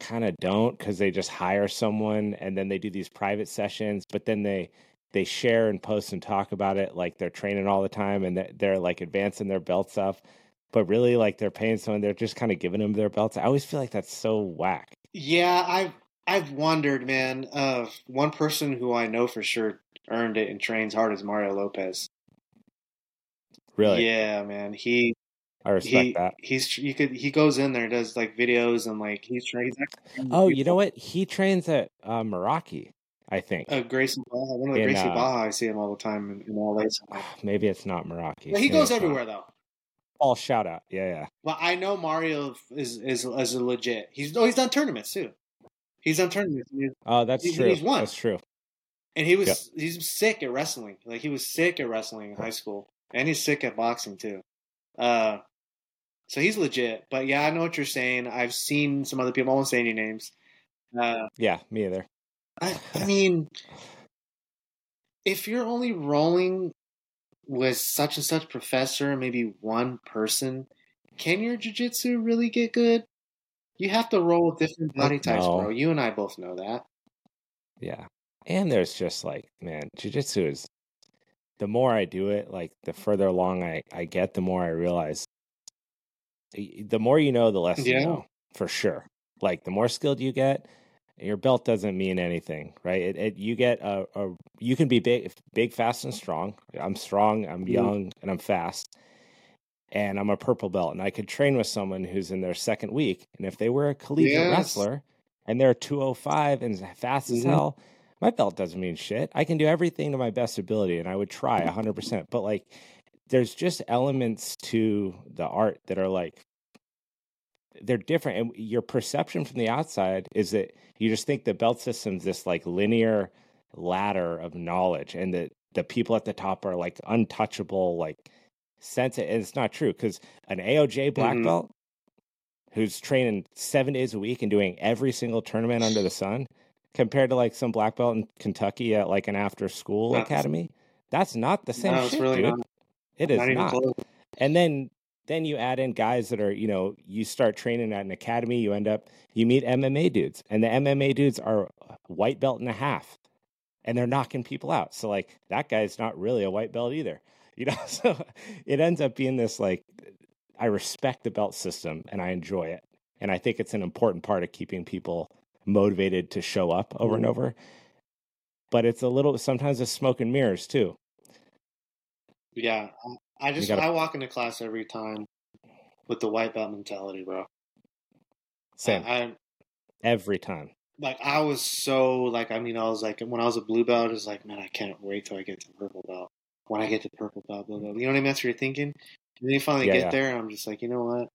Speaker 1: kind of don't because they just hire someone and then they do these private sessions, but then they they share and post and talk about it like they're training all the time and they're, they're like advancing their belts up, but really like they're paying someone, they're just kind of giving them their belts. I always feel like that's so whack.
Speaker 3: Yeah, I've I've wondered, man. uh, one person who I know for sure earned it and trains hard is Mario Lopez.
Speaker 1: Really?
Speaker 3: Yeah, man.
Speaker 1: He I respect he, that.
Speaker 3: He's you could he goes in there does like videos and like he's trains.
Speaker 1: Oh, you know what? He trains at uh, Meraki, I think.
Speaker 3: Uh, Gracie Baja, one of the in, uh, Baja. I see him all the time in, in LA. Somewhere. Ah,
Speaker 1: maybe it's not Meraki.
Speaker 3: he goes everywhere not. though.
Speaker 1: All shout out, yeah, yeah.
Speaker 3: Well, I know Mario is is is a legit. He's oh, he's done tournaments too. He's done tournaments.
Speaker 1: Oh, uh, that's he's, true. He's won. That's true.
Speaker 3: And he was yep. he's sick at wrestling. Like he was sick at wrestling in high school and he's sick at boxing too. Uh, so he's legit. But yeah, I know what you're saying. I've seen some other people. I won't say any names.
Speaker 1: Uh, yeah, me either.
Speaker 3: I, I mean, if you're only rolling with such and such professor, maybe one person, can your jujitsu really get good? You have to roll with different body types, bro. You and I both know that.
Speaker 1: Yeah. And there's just like, man, jujitsu is the more I do it, like the further along I, I get, the more I realize the more you know, the less yeah. you know, for sure. Like the more skilled you get, your belt doesn't mean anything, right? It, it you get a, a, you can be big, big, fast, and strong. I'm strong, I'm mm-hmm. young, mm and I'm fast, and I'm a purple belt. And I could train with someone who's in their second week, and if they were a collegiate yes. wrestler and they're 205 and fast mm-hmm. as hell, my belt doesn't mean shit. I can do everything to my best ability and I would try 100%. But like, there's just elements to the art that are like, they're different. And your perception from the outside is that you just think the belt system's this like linear ladder of knowledge and that the people at the top are like untouchable, like sensei. And it's not true because an AOJ black mm-hmm. belt who's training seven days a week and doing every single tournament under the sun compared to like some black belt in Kentucky at like an after school that's, academy. That's not the same no, shit, really dude. Not, it is not. not. And then then you add in guys that are, you know, you start training at an academy, you end up you meet MMA dudes, and the MMA dudes are white belt and a half. And they're knocking people out. So like that guy's not really a white belt either. You know, so it ends up being this like I respect the belt system and I enjoy it. And I think it's an important part of keeping people motivated to show up over and mm-hmm. over. But it's a little sometimes it's smoke and mirrors too.
Speaker 3: Yeah, um, I just gotta, I walk into class every time with the belt mentality, bro.
Speaker 1: Same. I, I, every time.
Speaker 3: Like I was so like I mean I was like when I was a blue belt, I was like man I can't wait till I get to purple belt. When I get to purple belt, blah, you know what I mean? That's what you're thinking. And then you finally yeah, get yeah. there, I'm just like, you know what?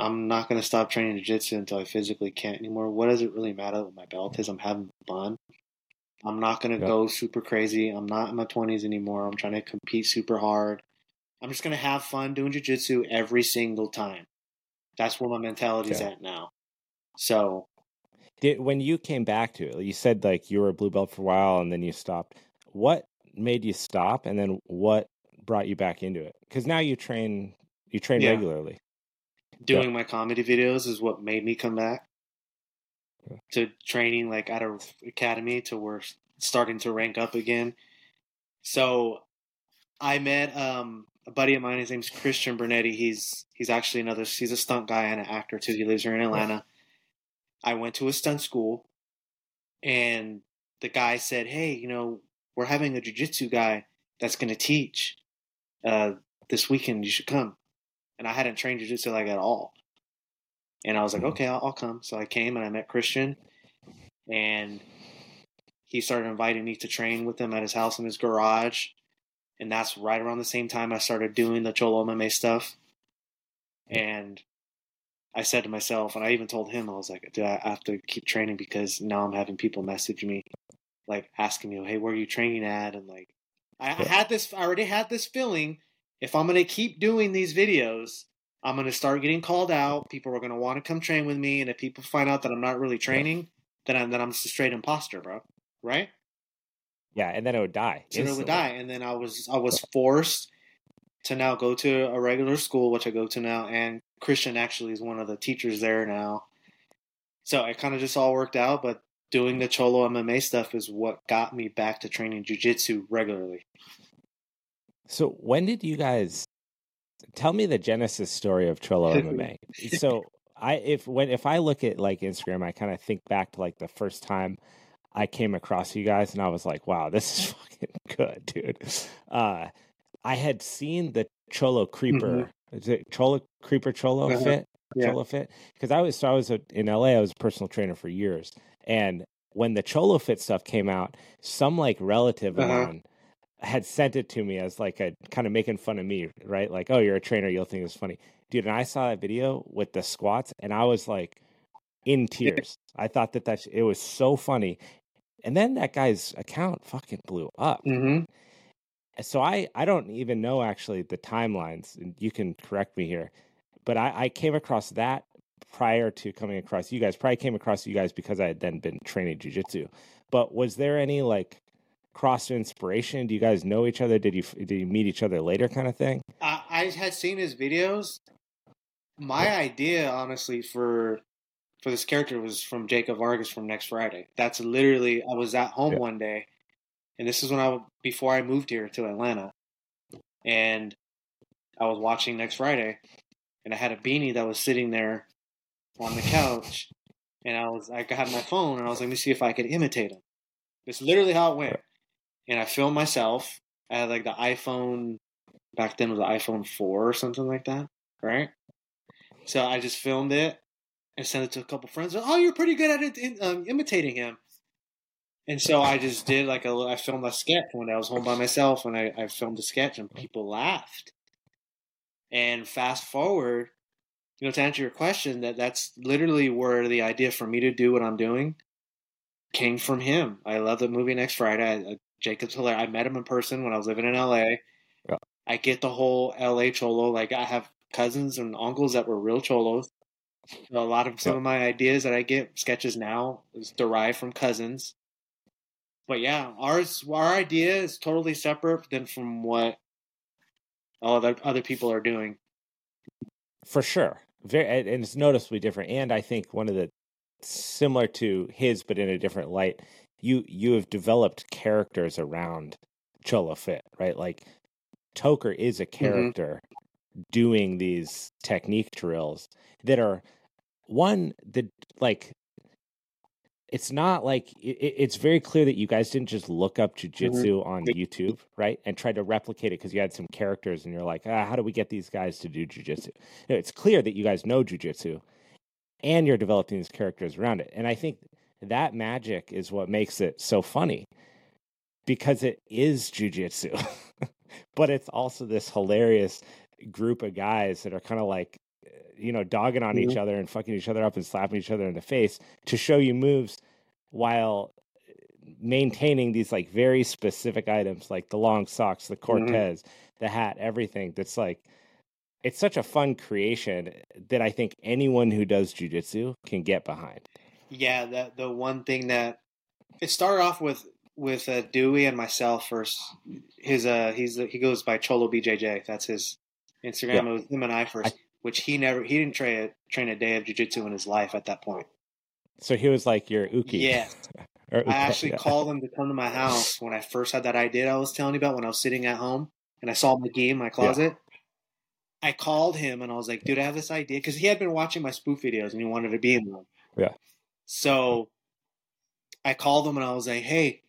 Speaker 3: I'm not going to stop training jiu-jitsu until I physically can't anymore. What does it really matter what my belt is? I'm having fun. I'm not going to go super crazy. I'm not in my 20s anymore. I'm trying to compete super hard. I'm just going to have fun doing jiu-jitsu every single time. That's where my mentality is at now. So
Speaker 1: Did, when you came back to it, you said like you were a blue belt for a while and then you stopped. What made you stop and then what brought you back into it? Cuz now you train you train yeah. regularly
Speaker 3: doing yeah. my comedy videos is what made me come back yeah. to training like at a academy to where starting to rank up again. So I met um, a buddy of mine. His name's Christian Bernetti. He's he's actually another. He's a stunt guy and an actor too. He lives here in Atlanta. Yeah. I went to a stunt school, and the guy said, "Hey, you know, we're having a jujitsu guy that's going to teach uh, this weekend. You should come." and I hadn't trained jujitsu like at all. And I was like, mm-hmm. okay, I'll, I'll come. So I came and I met Christian, and he started inviting me to train with him at his house in his garage. And that's right around the same time I started doing the Cholo MMA stuff. And I said to myself, and I even told him, I was like, "Do I have to keep training because now I'm having people message me, like asking me, hey, where are you training at? And like, I had this, I already had this feeling if I'm going to keep doing these videos, I'm going to start getting called out. People are going to want to come train with me. And if people find out that I'm not really training, then I'm, then I'm just a straight imposter, bro. Right?
Speaker 1: Yeah. And then it would die. it
Speaker 3: would die. And then I was, I was forced to now go to a regular school, which I go to now. And Christian actually is one of the teachers there now. So it kind of just all worked out. But doing the Cholo MMA stuff is what got me back to training jujitsu regularly.
Speaker 1: So when did you guys tell me the genesis story of Cholo MMA? so I if when if I look at like Instagram, I kind of think back to like the first time I came across you guys and I was like, wow, this is fucking good, dude. Uh, I had seen the Cholo mm-hmm. Creeper, mm-hmm. is it Cholo Creeper Cholo uh-huh. fit? Yeah. Cholo fit? Because I was so I was a, in LA, I was a personal trainer for years. And when the Cholo fit stuff came out, some like relative uh-huh. mine had sent it to me as like a kind of making fun of me, right? Like, oh, you're a trainer, you'll think it's funny. Dude, and I saw that video with the squats and I was like in tears. I thought that that it was so funny. And then that guy's account fucking blew up. Mm-hmm. So I I don't even know actually the timelines. And you can correct me here, but I, I came across that prior to coming across you guys. Probably came across you guys because I had then been training jujitsu. But was there any like cross inspiration? Do you guys know each other? Did you did you meet each other later, kind of thing?
Speaker 3: I had seen his videos. My yeah. idea, honestly, for for this character was from Jacob Vargas from Next Friday. That's literally I was at home yeah. one day, and this is when I before I moved here to Atlanta, and I was watching Next Friday, and I had a beanie that was sitting there on the couch, and I was I had my phone, and I was like, let me see if I could imitate him. That's literally how it went and I filmed myself. I had like the iPhone back then was the iPhone four or something like that, right? So I just filmed it and sent it to a couple friends. Oh, you're pretty good at it, um, imitating him. And so I just did like I filmed a sketch when I was home by myself, and I, I filmed a sketch, and people laughed. And fast forward, you know, to answer your question, that that's literally where the idea for me to do what I'm doing came from him. I love the movie Next Friday. I, I Jacob's hilarious. I met him in person when I was living in LA. Yeah. I get the whole LA cholo. Like I have cousins and uncles that were real cholos. A lot of some yeah. of my ideas that I get sketches now is derived from cousins. But yeah, ours our idea is totally separate than from what all the other people are doing.
Speaker 1: For sure, very and it's noticeably different. And I think one of the similar to his, but in a different light, you you have developed characters around Cholo Fit, right? Like Toker is a mm-hmm. character mm-hmm. doing these technique drills that are one that like it's not like it, it's very clear that you guys didn't just look up mm-hmm. jujitsu mm-hmm. on YouTube, right, and try to replicate it because you had some characters and you're like, ah, how do we get these guys to do jujitsu? No, it's clear that you guys know jujitsu, and you're developing these characters around it. And I think that magic is what makes it so funny because it is jujitsu. but it's also this hilarious group of guys that are kind of like, eh, you know, dogging on mm-hmm. each other and fucking each other up and slapping each other in the face to show you moves while eh, maintaining these like very specific items like the long socks, the mm-hmm. Cortez, mm-hmm. the hat, everything that's like, it's such a fun creation that I think anyone who does jujitsu can get behind
Speaker 3: yeah, that the one thing that it started off with with uh, Dewey and myself first. His uh, he's he goes by Cholo BJJ. That's his Instagram. Yeah. It was him and I first, I, which he never he didn't train a, train a day of jujitsu in his life at that point.
Speaker 1: So he was like your uke.
Speaker 3: Yeah. I actually yeah. called him to come to my house when I first had that idea I was telling you about when I was sitting at home and I saw my game in my closet. Yeah. I called him and I was like, dude, I have this idea because he had been watching my spoof videos and he wanted to be in one.
Speaker 1: Yeah.
Speaker 3: So I called him and I was like, hey,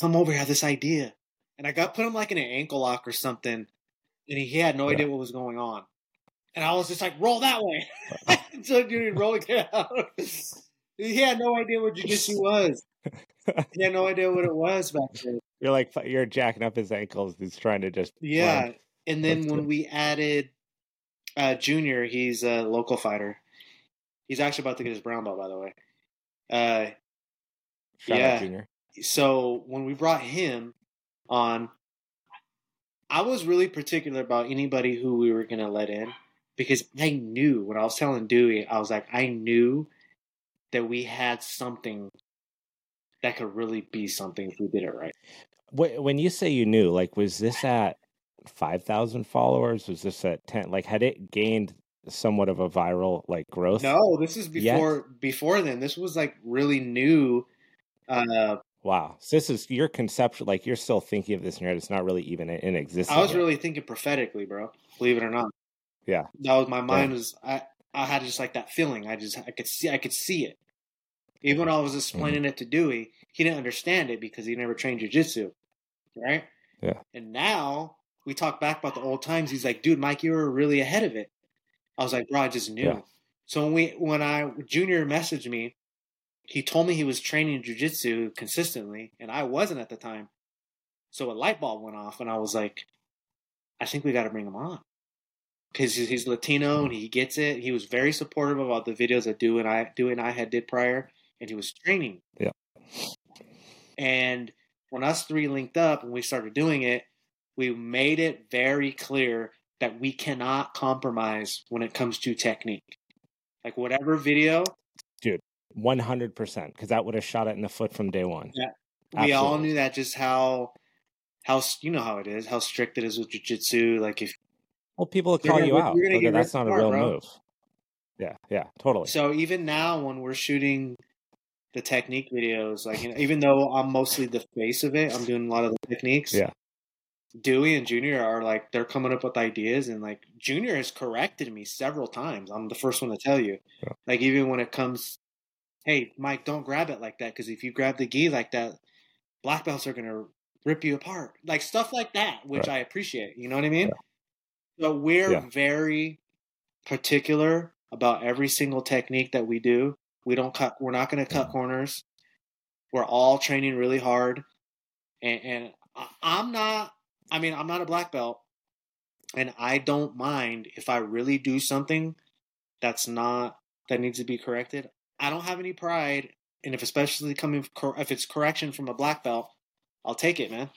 Speaker 3: come over here, this idea. And I got put him like in an ankle lock or something. And he, he had no yeah. idea what was going on. And I was just like, roll that way. so dude, rolling it out. he had no idea what jujitsu was. he had no idea what it was back then.
Speaker 1: You're like, you're jacking up his ankles. He's trying to just.
Speaker 3: Yeah. Run. And then when we added uh, Junior, he's a local fighter. He's actually about to get his brown belt, by the way. Uh, yeah. Junior. So when we brought him on, I was really particular about anybody who we were going to let in because I knew when I was telling Dewey, I was like, I knew that we had something that could really be something if we did it right.
Speaker 1: When you say you knew, like, was this at 5,000 followers? Was this at 10? Like, had it gained somewhat of a viral like growth?
Speaker 3: No, this is before yet? before then. This was like really new.
Speaker 1: Uh, wow, so this is your conception. Like you're still thinking of this in your head. It's not really even in existence.
Speaker 3: I was
Speaker 1: yet.
Speaker 3: really thinking prophetically, bro. Believe it or not.
Speaker 1: Yeah,
Speaker 3: that was my mind yeah. was. I I had just like that feeling. I just I could see I could see it. Even when I was mm-hmm. explaining mm-hmm. it to Dewey, he didn't understand it because he never trained jujitsu, right?
Speaker 1: Yeah.
Speaker 3: And now we talk back about the old times. He's like, dude, Mike, you were really ahead of it. I was like, bro, I just knew. Yeah. So when we when I Junior messaged me, he told me he was training jujitsu consistently, and I wasn't at the time. So a light bulb went off, and I was like, I think we got to bring him on because he's Latino mm-hmm. and he gets it. He was very supportive about the videos that do and I do and I had did prior, and he was training.
Speaker 1: Yeah.
Speaker 3: And when us three linked up and we started doing it, we made it very clear that we cannot compromise when it comes to technique. Like whatever video,
Speaker 1: dude, one hundred percent, because that would have shot it in the foot from day one.
Speaker 3: Yeah, Absolutely. we all knew that. Just how how you know how it is, how strict it is with jujitsu. Like if
Speaker 1: well, people will call you out. Okay, that's not a real bro. move. Yeah, yeah, totally.
Speaker 3: So even now, when we're shooting the technique videos, like you know, even though I'm mostly the face of it, I'm doing a lot of the techniques.
Speaker 1: Yeah
Speaker 3: Dewey and Junior are like they're coming up with ideas, and like Junior has corrected me several times. I'm the first one to tell you, yeah. like even when it comes, hey Mike, don't grab it like that because if you grab the gi like that, black belts are gonna rip you apart, like stuff like that, which right. I appreciate. You know what I mean? Yeah. So we're yeah. very particular about every single technique that we do. We don't cut. We're not gonna cut corners. We're all training really hard, and, and I'm not I mean, I'm not a black belt, and I don't mind if I really do something that's not that needs to be corrected. I don't have any pride, and if especially coming if it's correction from a black belt, I'll take it, man.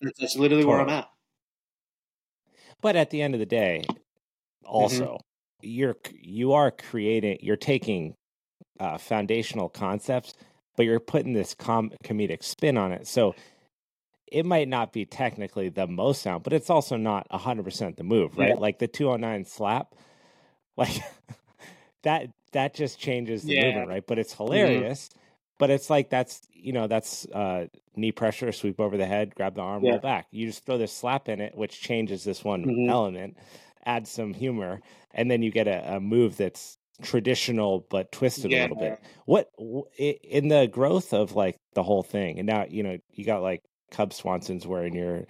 Speaker 3: That's, that's literally where I'm at.
Speaker 1: But at the end of the day, mm-hmm. also mm-hmm. you're you are creating you're taking uh, foundational concepts, but you're putting this com- comedic spin on it. So it might not be technically the most sound, but it's also not 100% the move, right? Yeah. Like the 209 slap, like that that just changes the yeah. movement, right? But it's mm-hmm. hilarious. Mm-hmm. But it's like that's you know that's uh, knee pressure, sweep over the head, grab the arm, yeah. roll back. You just throw this slap in it, which changes this one mm-hmm. element, adds some humor, and then you get a, a move that's traditional but twisted yeah. a little bit. What in the growth of like the whole thing, and now you know you got like Cub Swanson's wearing, your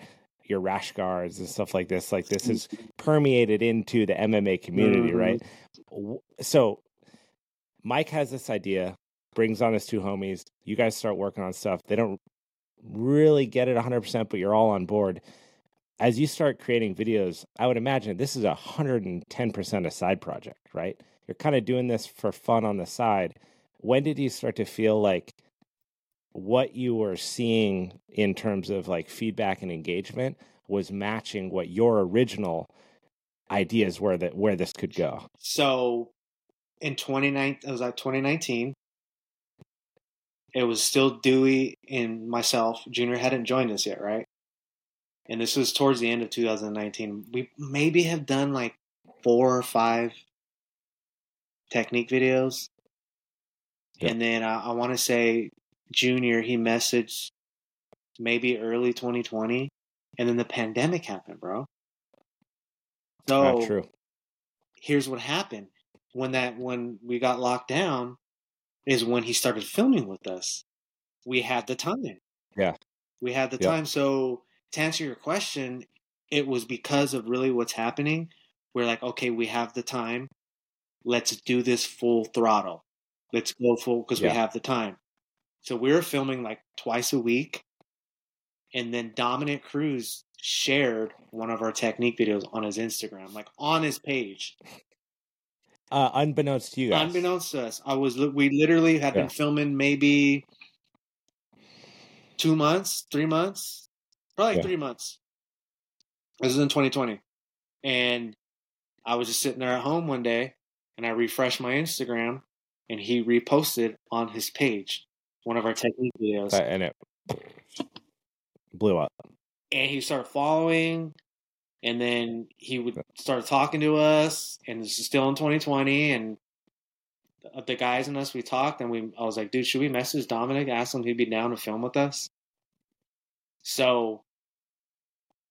Speaker 1: your rash guards and stuff like this. Like this is permeated into the MMA community, mm-hmm. right? So Mike has this idea, brings on his two homies. You guys start working on stuff. They don't really get it 100%, but you're all on board. As you start creating videos, I would imagine this is 110% a side project, right? You're kind of doing this for fun on the side. When did you start to feel like what you were seeing in terms of like feedback and engagement was matching what your original ideas were that where this could go.
Speaker 3: So in 2019, it was like 2019. It was still Dewey and myself. Junior hadn't joined us yet, right? And this was towards the end of 2019. We maybe have done like four or five technique videos. Yep. And then I, I want to say junior, he messaged maybe early 2020, and then the pandemic happened, bro. So Not true. here's what happened when that when we got locked down is when he started filming with us. We had the time. Yeah. We had the yeah. time. So to answer your question, it was because of really what's happening. We're like, okay, we have the time. Let's do this full throttle. Let's go full because yeah. we have the time. So we were filming like twice a week. And then Dominick Cruz shared one of our technique videos on his Instagram, like on his page.
Speaker 1: Uh, unbeknownst to you
Speaker 3: guys. Unbeknownst to us. I was, we literally had yeah. been filming maybe two months, three months, probably yeah. three months. This is in 2020. And I was just sitting there at home one day and I refreshed my Instagram and he reposted on his page one of our technique videos, and it
Speaker 1: blew up.
Speaker 3: And he started following, and then he would start talking to us. And this is still in 2020, and the guys and us we talked, and we I was like, dude, should we message Dominick, ask him if he'd be down to film with us? So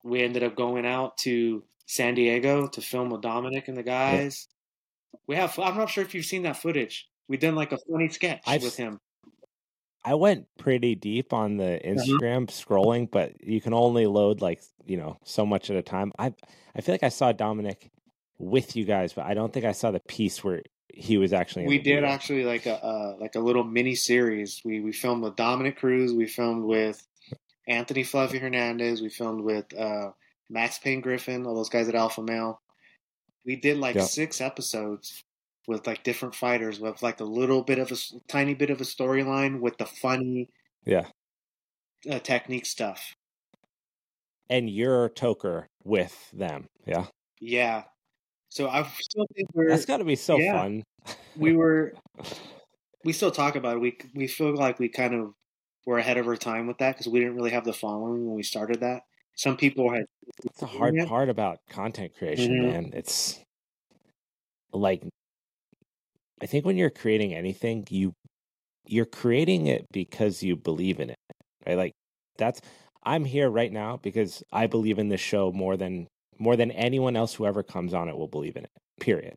Speaker 3: we ended up going out to San Diego to film with Dominick and the guys. Yeah. We have. I'm not sure if you've seen that footage. We done like a funny sketch I've, with him.
Speaker 1: I went pretty deep on the uh-huh. Instagram mm-hmm. scrolling, but you can only load like you know so much at a time. I I feel like I saw Dominick with you guys, but I don't think I saw the piece where he was actually.
Speaker 3: We did actually like a uh, like a little mini series. We we filmed with Dominick Cruz. We filmed with Anthony Fluffy Hernandez. We filmed with uh, Max Pain Griffin. All those guys at Alpha Male. We did like yep. six episodes with like different fighters with like a little bit of a tiny bit of a storyline with the funny yeah uh, technique stuff
Speaker 1: and you're toker with them yeah
Speaker 3: yeah so i still think
Speaker 1: we're that's got to be so yeah, fun
Speaker 3: we were we still talk about it we we feel like we kind of were ahead of our time with that because we didn't really have the following when we started that some people had
Speaker 1: it's a hard part about content creation mm-hmm. man it's like I think when you're creating anything, you you're creating it because you believe in it. Right? Like that's I'm here right now because I believe in this show more than more than anyone else who ever comes on it will believe in it. Period.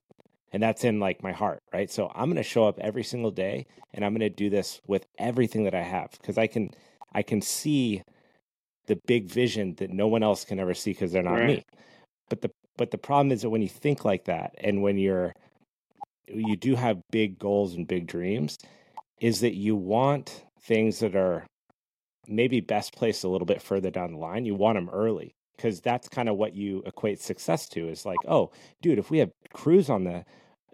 Speaker 1: And that's in like my heart, right? So I'm going to show up every single day and I'm going to do this with everything that I have because I can I can see the big vision that no one else can ever see because they're not right. me. But the but the problem is that when you think like that and when you're you do have big goals and big dreams is that you want things that are maybe best placed a little bit further down the line. You want them early because that's kind of what you equate success to is like, oh, dude, if we have Cruz on the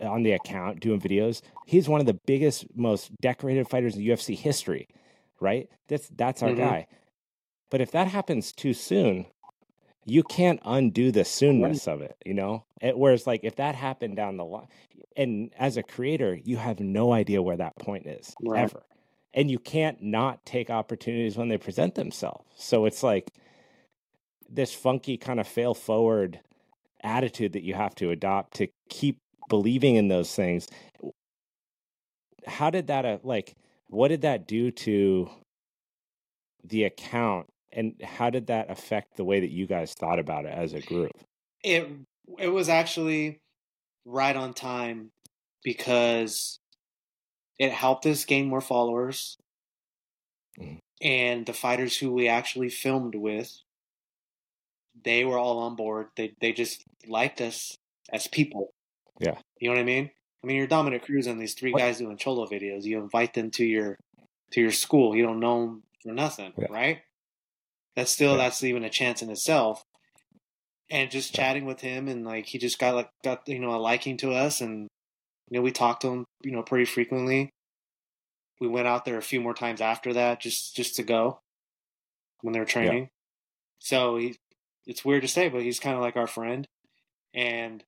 Speaker 1: on the account doing videos, he's one of the biggest, most decorated fighters in UFC history, right? That's that's our mm-hmm. guy. But if that happens too soon, you can't undo the soonness of it, you know? It, whereas, like, if that happened down the line, and as a creator, you have no idea where that point is right. ever. And you can't not take opportunities when they present themselves. So it's like this funky kind of fail forward attitude that you have to adopt to keep believing in those things. How did that, uh, like, what did that do to the account and how did that affect the way that you guys thought about it as a group?
Speaker 3: It it was actually right on time because it helped us gain more followers. Mm. And the fighters who we actually filmed with, they were all on board. They they just liked us as people. Yeah. You know what I mean? I mean, you're Dominick Cruz and these three what? guys doing cholo videos. You invite them to your to your school. You don't know them for nothing, yeah. right? that's still yeah. that's even a chance in itself. And just chatting with him, and like he just got like got you know a liking to us, and you know we talked to him you know pretty frequently. We went out there a few more times after that, just just to go when they were training. Yeah. So he, it's weird to say, but he's kind of like our friend, and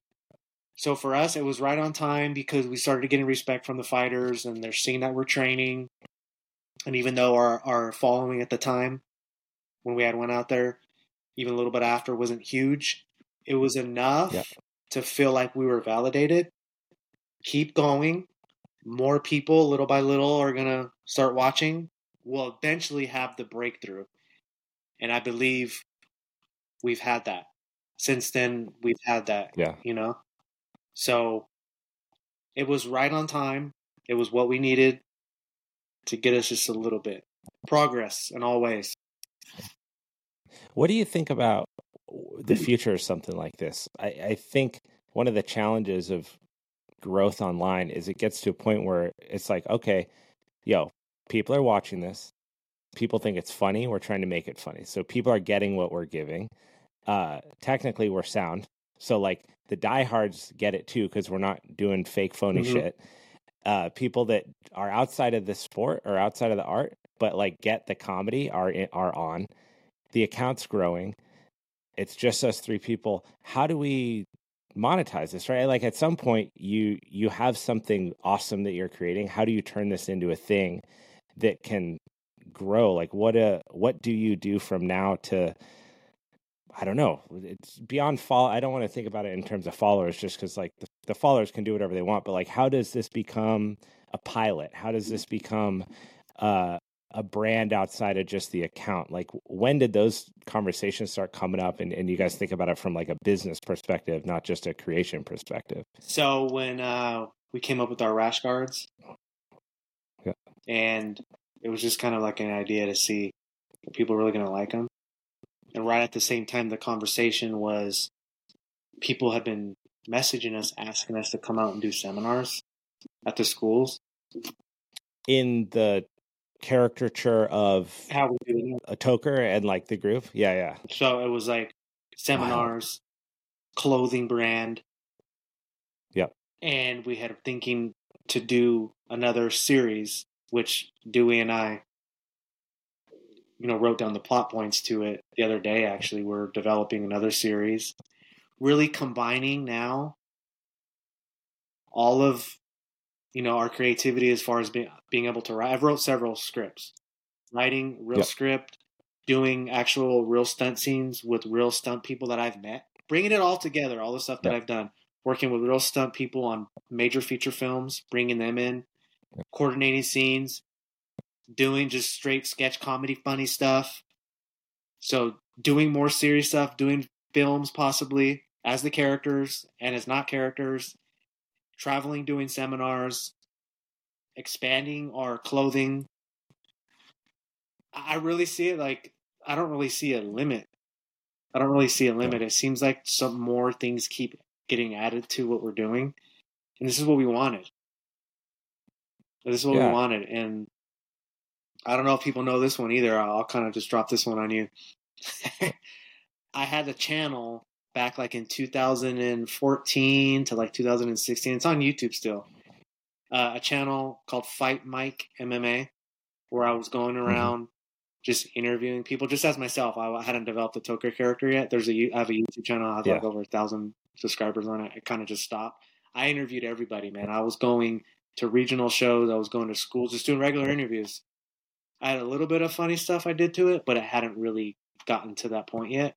Speaker 3: so for us, it was right on time because we started getting respect from the fighters and they're seeing that we're training. And even though our, our following at the time when we had one out there, even a little bit after, wasn't huge. It was enough yeah. to feel like we were validated. Keep going. More people, little by little, are going to start watching. We'll eventually have the breakthrough. And I believe we've had that. Since then, we've had that. Yeah. You know? So it was right on time. It was what we needed to get us just a little bit progress in all ways.
Speaker 1: What do you think about the mm. future of something like this? I, I think one of the challenges of growth online is it gets to a point where it's like, okay, yo, people are watching this. People think it's funny. We're trying to make it funny. So people are getting what we're giving. Uh, technically, we're sound. So, like, the diehards get it too because we're not doing fake, phony mm-hmm. shit. Uh, people that are outside of the sport or outside of the art, but like get the comedy are in, are on the account's growing. It's just us three people. How do we monetize this right like at some point you you have something awesome that you're creating how do you turn this into a thing that can grow like what a uh, what do you do from now to i don't know it's beyond fall. i don't want to think about it in terms of followers just because like the, the followers can do whatever they want but like how does this become a pilot how does mm-hmm. this become uh a brand outside of just the account like when did those conversations start coming up and, and you guys think about it from like a business perspective not just a creation perspective
Speaker 3: so when uh, we came up with our rash guards yeah. and it was just kind of like an idea to see if people really going to like them and right at the same time the conversation was people had been messaging us asking us to come out and do seminars at the schools
Speaker 1: in the caricature of how we do it. a toker and like the groove. Yeah, yeah.
Speaker 3: So it was like seminars, wow. clothing brand. Yep. And we had thinking to do another series, which Dewey and I, you know, wrote down the plot points to it the other day. Actually, we're developing another series, really combining now all of you know our creativity as far as being being able to write. I've wrote several scripts, writing real yep. script, doing actual real stunt scenes with real stunt people that I've met, bringing it all together, all the stuff that yep. I've done, working with real stunt people on major feature films, bringing them in, yep. coordinating scenes, doing just straight sketch comedy, funny stuff. So doing more serious stuff, doing films possibly as the characters and as not characters traveling, doing seminars, expanding our clothing. I really see it like I don't really see a limit. I don't really see a limit. It seems like some more things keep getting added to what we're doing. And this is what we wanted. This is what yeah. we wanted. And I don't know if people know this one either. I'll, I'll kind of just drop this one on you. I had a channel back like in 2014 to like 2016. It's on YouTube still. Uh, a channel called Fight Mike MMA, where I was going mm-hmm. around mm-hmm. just interviewing people, just as myself. I hadn't developed a Toker character yet. There's a I have a YouTube channel. I have yeah. like over a thousand subscribers on it. It kind of just stopped. I interviewed everybody, man. I was going to regional shows. I was going to schools, just doing regular interviews. I had a little bit of funny stuff I did to it, but it hadn't really gotten to that point yet.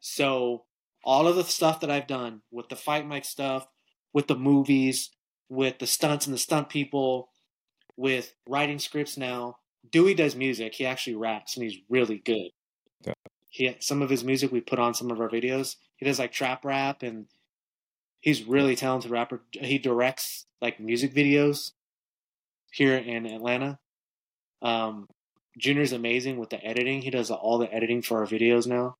Speaker 3: So all of the stuff that I've done with the fight mic stuff, with the movies, with the stunts and the stunt people, with writing scripts now. Dewey does music. He actually raps and he's really good. Yeah. He some of his music we put on some of our videos. He does like trap rap and he's really talented rapper. He directs like music videos here in Atlanta. Um, Junior's amazing with the editing. He does all the editing for our videos now.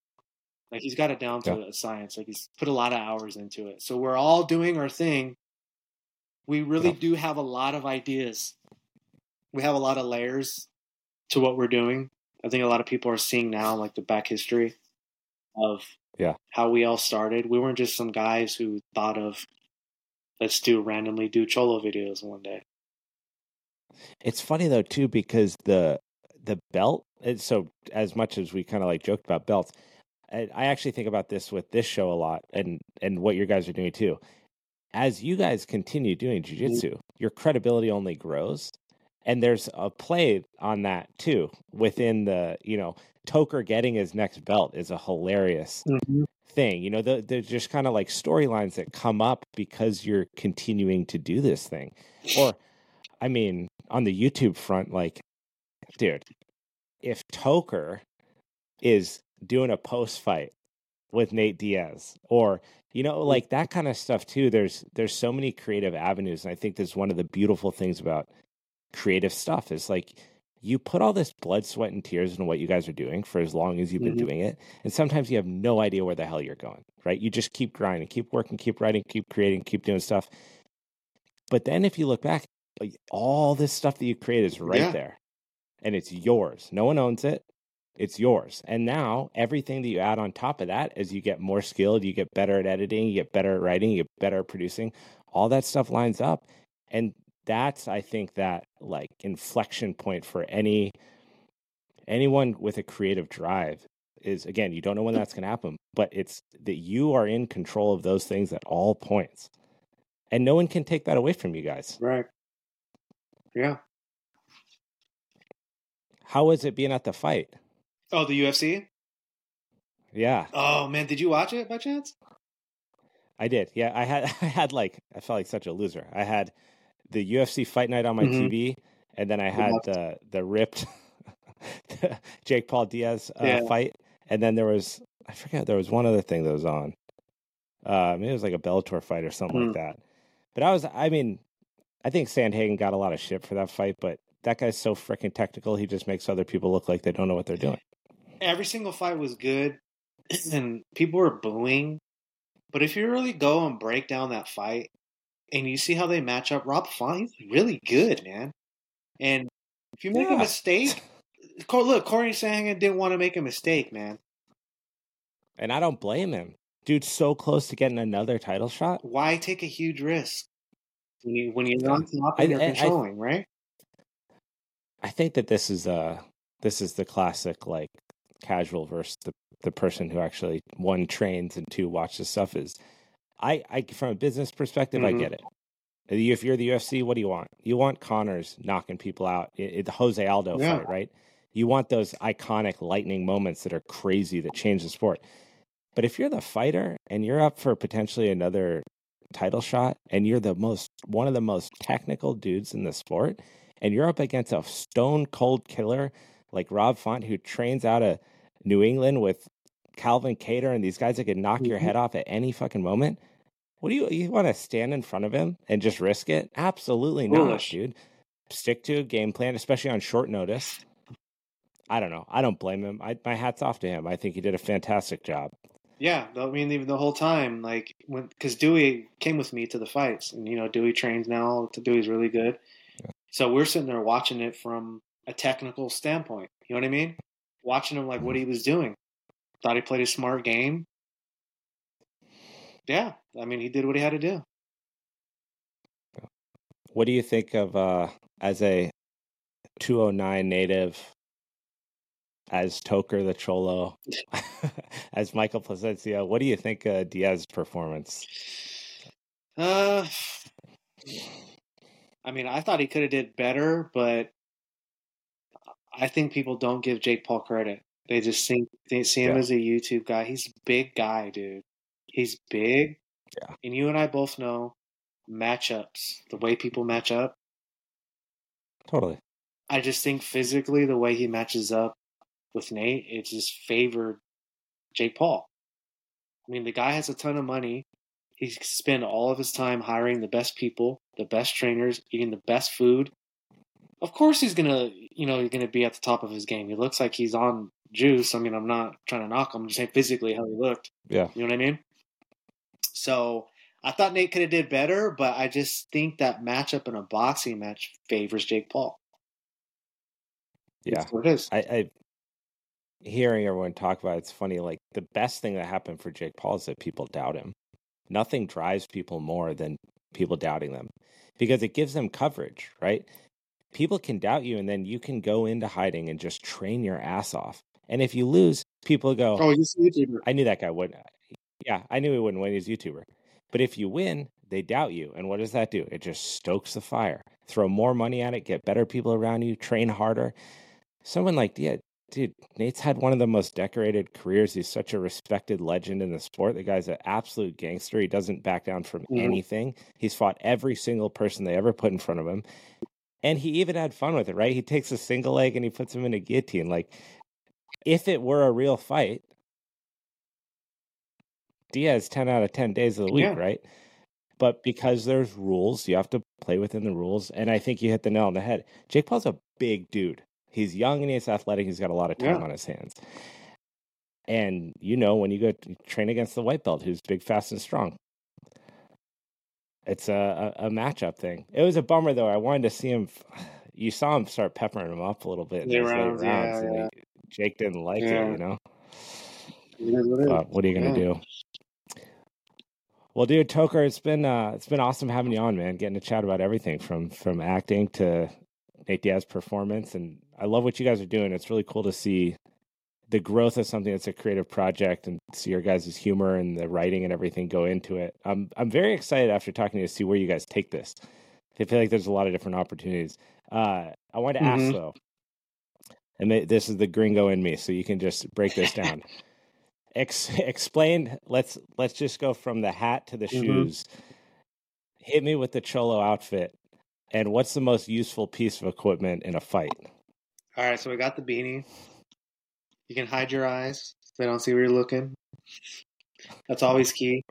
Speaker 3: Like he's got it down to yeah. a science. Like he's put a lot of hours into it. So we're all doing our thing. We really yeah. do have a lot of ideas. We have a lot of layers to what we're doing. I think a lot of people are seeing now like the back history of yeah how we all started. We weren't just some guys who thought of let's do randomly do cholo videos one day.
Speaker 1: It's funny though too because the the belt. So as much as we kind of like joked about belts, I actually think about this with this show a lot and and what your guys are doing too. As you guys continue doing mm-hmm. jujitsu, your credibility only grows. And there's a play on that too within the, you know, Toker getting his next belt is a hilarious mm-hmm. thing. You know, the, there's just kind of like storylines that come up because you're continuing to do this thing. Or, I mean, on the YouTube front, like, dude, if Toker is doing a post fight with Nate Diaz or you know mm. like that kind of stuff too there's there's so many creative avenues and I think that's one of the beautiful things about creative stuff is like you put all this blood sweat and tears into what you guys are doing for as long as you've been mm-hmm. doing it and sometimes you have no idea where the hell you're going right you just keep grinding keep working keep writing keep creating keep doing stuff but then if you look back all this stuff that you create is right yeah. there and it's yours no one owns it it's yours. And now everything that you add on top of that, as you get more skilled, you get better at editing, you get better at writing, you get better at producing, all that stuff lines up. And that's, I think, that like inflection point for any anyone with a creative drive is again, you don't know when mm. that's going to happen, but it's that you are in control of those things at all points. And no one can take that away from you guys. Right. Yeah. How was it being at the fight?
Speaker 3: Oh, the UFC.
Speaker 1: Yeah.
Speaker 3: Oh man, did you watch it by chance?
Speaker 1: I did. Yeah, I had I had like I felt like such a loser. I had the UFC Fight Night on my mm-hmm. TV, and then I had the the ripped Jake Paul Diaz uh, yeah. fight, and then there was I forget there was one other thing that was on. Um, it was like a Bellator fight or something mm. like that. But I was, I mean, I think Sandhagen got a lot of shit for that fight, but that guy's so freaking technical. He just makes other people look like they don't know what they're doing
Speaker 3: every single fight was good and people were booing. But if you really go and break down that fight and you see how they match up, Rob Font, he's really good, man. And if you make yeah. a mistake, look, Corey Sandhagen didn't want to make a mistake, man.
Speaker 1: And I don't blame him. Dude's so close to getting another title shot.
Speaker 3: Why take a huge risk when, you, when you're on top and you're controlling, I, right?
Speaker 1: I think that this is uh this is the classic like casual versus the, the person who actually one trains and two watches stuff is I, I from a business perspective, mm-hmm. I get it. Uh, if you're the UFC, what do you want? You want Conor's knocking people out. It, the Jose Aldo yeah. fight, right? You want those iconic lightning moments that are crazy that change the sport. But if you're the fighter and you're up for potentially another title shot and you're the most one of the most technical dudes in the sport and you're up against a stone cold killer like Rob Font, who trains out of New England with Calvin Kattar and these guys that could knock mm-hmm. your head off at any fucking moment. What do you you want to stand in front of him and just risk it? Absolutely Foolish. not, dude. Stick to a game plan, especially on short notice. I don't know. I don't blame him. I, my hat's off to him. I think he did a fantastic job.
Speaker 3: Yeah, I mean, even the whole time, like when because Dewey came with me to the fights, and you know Dewey trains now. Dewey's really good, so we're sitting there watching it from a technical standpoint. You know what I mean? Watching him like what he was doing. Thought he played a smart game. Yeah, I mean he did what he had to do.
Speaker 1: What do you think of uh as a 209 native as Toker the Cholo, as Michael Placencia. What do you think of uh, Diaz's performance? Uh,
Speaker 3: I mean, I thought he could have did better, but I think people don't give Jake Paul credit. They just think they see him yeah. as a YouTube guy. He's a big guy, dude. He's big. Yeah. And you and I both know matchups, the way people match up.
Speaker 1: Totally.
Speaker 3: I just think physically the way he matches up with Nate, it just favored Jake Paul. I mean, the guy has a ton of money. He spend all of his time hiring the best people, the best trainers, eating the best food, of course he's gonna you know he's gonna be at the top of his game. He looks like he's on juice. I mean, I'm not trying to knock him. I'm just saying physically how he looked. Yeah, you know what I mean. So I thought Nate could have did better, but I just think that matchup in a boxing match favors Jake Paul.
Speaker 1: Yeah, it is. I, I hearing everyone talk about it, it's funny. Like the best thing that happened for Jake Paul is that people doubt him. Nothing drives people more than people doubting them because it gives them coverage, right? people can doubt you and then you can go into hiding and just train your ass off. And if you lose, people go, Oh, he's a YouTuber. I knew that guy wouldn't. Yeah, I knew he wouldn't win. He's a YouTuber. But if you win, they doubt you. And what does that do? It just stokes the fire. Throw more money at it, get better people around you, train harder. Someone like, yeah, dude, Nate's had one of the most decorated careers. He's such a respected legend in the sport. The guy's an absolute gangster. He doesn't back down from mm-hmm. anything. He's fought every single person they ever put in front of him. And he even had fun with it, right? He takes a single leg and he puts him in a guillotine. Like, if it were a real fight, Diaz 10 out of 10 days of the week, yeah. right? But because there's rules, you have to play within the rules. And I think you hit the nail on the head. Jake Paul's a big dude. He's young and he's athletic. He's got a lot of time yeah. on his hands. And you know, when you go train against the white belt, who's big, fast, and strong, it's a, a, a, matchup thing. It was a bummer though. I wanted to see him. You saw him start peppering him up a little bit. In rounds, rounds, yeah, yeah. He, Jake didn't like yeah. it, you know. But what are you gonna do? Well, dude, Toker, it's been uh, it's been awesome having you on, man. Getting to chat about everything from from acting to Nate Diaz performance, and I love what you guys are doing. It's really cool to see the growth of something that's a creative project and see your guys' humor and the writing and everything go into it. I'm I'm very excited after talking to you to see where you guys take this. I feel like there's a lot of different opportunities. Uh, I want to mm-hmm. ask though, and this is the gringo in me, so you can just break this down. Ex- explain. Let's let's just go from the hat to the mm-hmm. shoes. Hit me with the cholo outfit, and what's the most useful piece of equipment in a fight?
Speaker 3: All right, so we got the beanie. You can hide your eyes; so they don't see where you're looking. That's always key.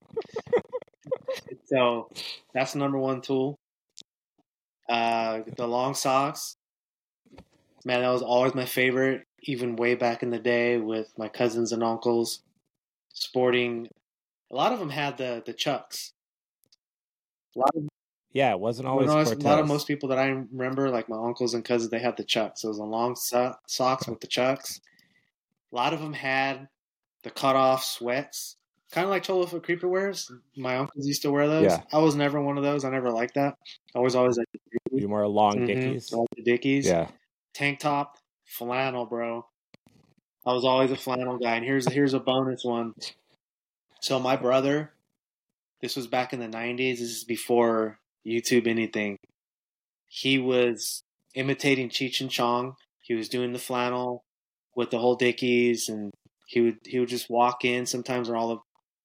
Speaker 3: so that's the number one tool. Uh, the long socks, man, that was always my favorite. Even way back in the day with my cousins and uncles, sporting. A lot of them had the the chucks.
Speaker 1: A lot of yeah, it wasn't always. a
Speaker 3: lot of most people that I remember, like my uncles and cousins, they had the chucks. It was a long so- socks with the chucks, a lot of them had the cut off sweats, kind of like Cholo for creeper wears. My uncles used to wear those. Yeah. I was never one of those. I never liked that. I was always like, you wear long mm-hmm. dickies, yeah, tank top, flannel, bro. I was always a flannel guy, and here's here's a bonus one. So my brother, this was back in the '90s. This is before YouTube anything. He was imitating Cheech and Chong. He was doing the flannel with the whole Dickies, and he would he would just walk in. Sometimes when all the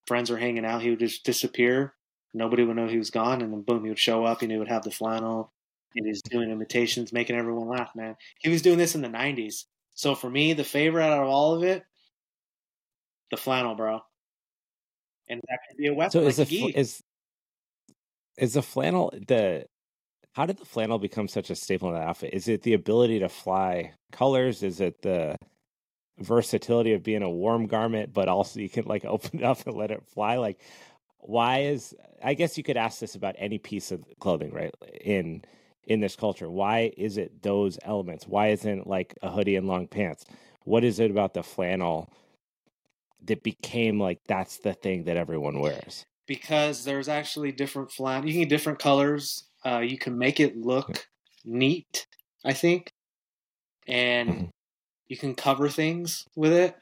Speaker 3: friends were hanging out, he would just disappear. Nobody would know he was gone, and then boom, he would show up, and he would have the flannel, and he's doing imitations, making everyone laugh. Man, he was doing this in the '90s. So for me, the favorite out of all of it, the flannel, bro. And that could be a weapon.
Speaker 1: So like is the fl- is is the flannel the how did the flannel become such a staple in the outfit? Is it the ability to fly colors? Is it the versatility of being a warm garment, but also you can like open it up and let it fly. Like, why is? I guess you could ask this about any piece of clothing, right? In in this culture, why is it those elements? Why isn't like a hoodie and long pants? What is it about the flannel that became like that's the thing that everyone wears?
Speaker 3: Because there's actually different flannel. You can get different colors. Uh, you can make it look neat. I think, and mm-hmm you can cover things with it.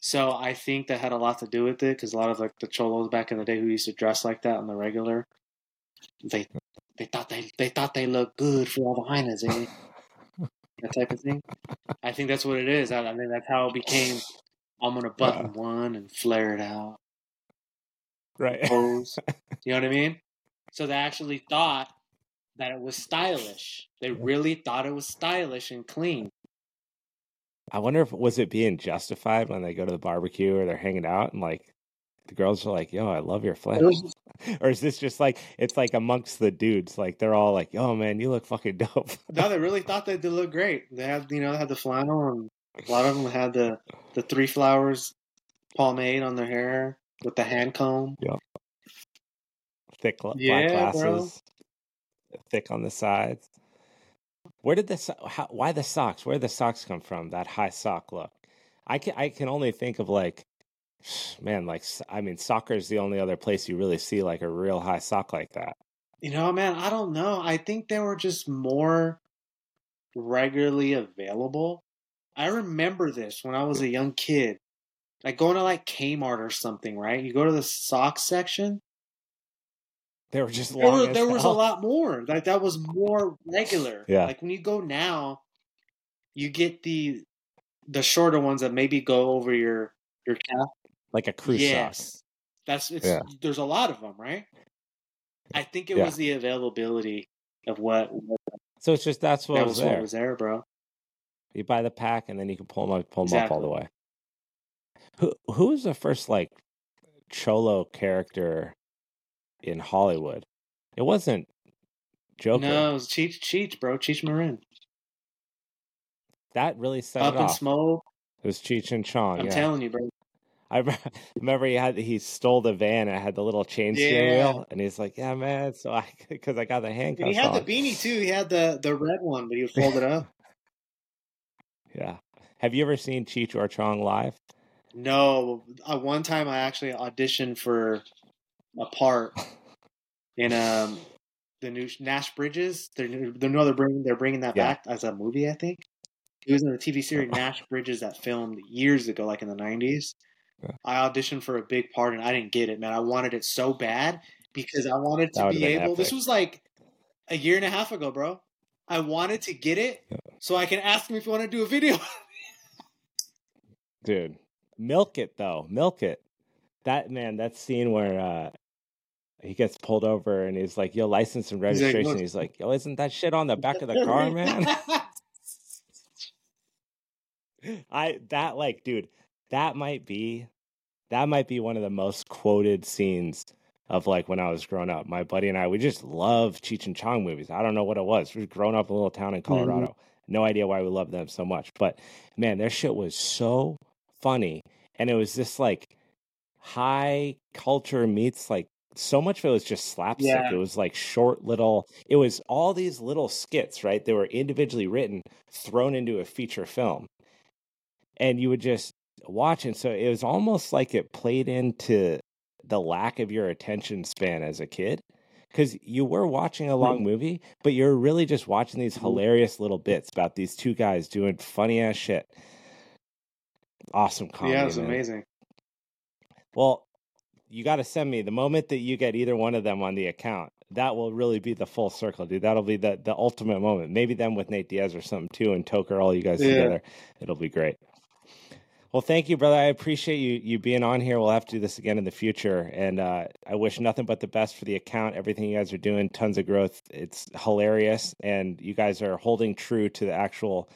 Speaker 3: So I think that had a lot to do with it because a lot of like the cholos back in the day who used to dress like that on the regular, they they thought they they thought they looked good for all the hyenas eh? that type of thing. I think that's what it is. I, I mean, that's how it became. I'm gonna button yeah. one and flare it out. Right. Pose. you know what I mean? So they actually thought that it was stylish. They really thought it was stylish and clean.
Speaker 1: I wonder if was it being justified when they go to the barbecue or they're hanging out and like the girls are like, "Yo, I love your flannels," or is this just like it's like amongst the dudes, like they're all like, "Yo, man, you look fucking dope."
Speaker 3: no, they really thought that they looked great. They had you know they had the flannel, and a lot of them had the the three flowers pomade on their hair with the hand comb. Yep.
Speaker 1: Thick black glasses, bro. thick on the sides. Where did the how, why the socks? Where did the socks come from? That high sock look. I can I can only think of like, man, like I mean, soccer is the only other place you really see like a real high sock like that.
Speaker 3: You know, man, I don't know. I think they were just more regularly available. I remember this when I was a young kid, like going to like Kmart or something, right? You go to the sock section, they were just there, were, there was a lot more. Like that was more regular. Yeah. Like when you go now, you get the the shorter ones that maybe go over your your calf. Like a crew yes. That's it's yeah. there's a lot of them, right? I think it yeah. was the availability of what, what
Speaker 1: So it's just that's what that was, was there. was there, bro. You buy the pack and then you can pull them up pull them exactly. up all the way. Who who was the first like cholo character in Hollywood. It wasn't Joker.
Speaker 3: No, it was Cheech Cheech, bro. Cheech Marin.
Speaker 1: That really set Up it off. in smoke. It was Cheech and Chong. I'm yeah. telling you, bro. I remember he had he stole the van. And it had the little chain yeah. steering wheel, and he's like, "Yeah, man." So I because I got the handcuffs. And he
Speaker 3: had
Speaker 1: on. the
Speaker 3: beanie too. He had the the red one, but he was fold it up.
Speaker 1: Yeah. Have you ever seen Cheech or Chong live?
Speaker 3: No. Uh, one time I actually auditioned for apart. in um, the new Nash Bridges, they're they're no, they're bringing they're bringing that yeah. back as a movie. I think it was in the TV series Nash Bridges that filmed years ago, like in the nineties. Yeah. I auditioned for a big part and I didn't get it, man. I wanted it so bad because I wanted to be able. This was like a year and a half ago, bro. I wanted to get it so I can ask him if you want to do a video.
Speaker 1: Dude, milk it though, milk it. That man, that scene where uh, he gets pulled over and he's like, "Yo, license and registration." He's like, he's like "Yo, isn't that shit on the back of the car, man?" I that like, dude, that might be that might be one of the most quoted scenes of like when I was growing up. My buddy and I, we just love Cheech and Chong movies. I don't know what it was. We were growing up in a little town in mm-hmm. Colorado. Mm-hmm. No idea why we loved them so much, but man, their shit was so funny, and it was just like high culture meets like so much of it was just slapstick. Yeah. It was like short little, it was all these little skits, right? They were individually written, thrown into a feature film. And you would just watch. And so it was almost like it played into the lack of your attention span as a kid because you were watching a long movie, but you're really just watching these mm-hmm. hilarious little bits about these two guys doing funny ass shit. Awesome comedy. Yeah, it was man. amazing. Well, you got to send me the moment that you get either one of them on the account. That will really be the full circle, dude. That'll be the the ultimate moment. Maybe them with Nate Diaz or something too, and Toker, all you guys yeah. together. It'll be great. Well, thank you, brother. I appreciate you you being on here. We'll have to do this again in the future, and uh, I wish nothing but the best for the account. Everything you guys are doing, tons of growth. It's hilarious, and you guys are holding true to the actual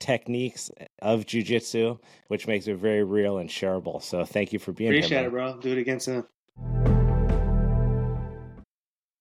Speaker 1: techniques of jujitsu, which makes it very real and shareable. So thank you for being
Speaker 3: Appreciate here. Appreciate it, bro. Do it again soon.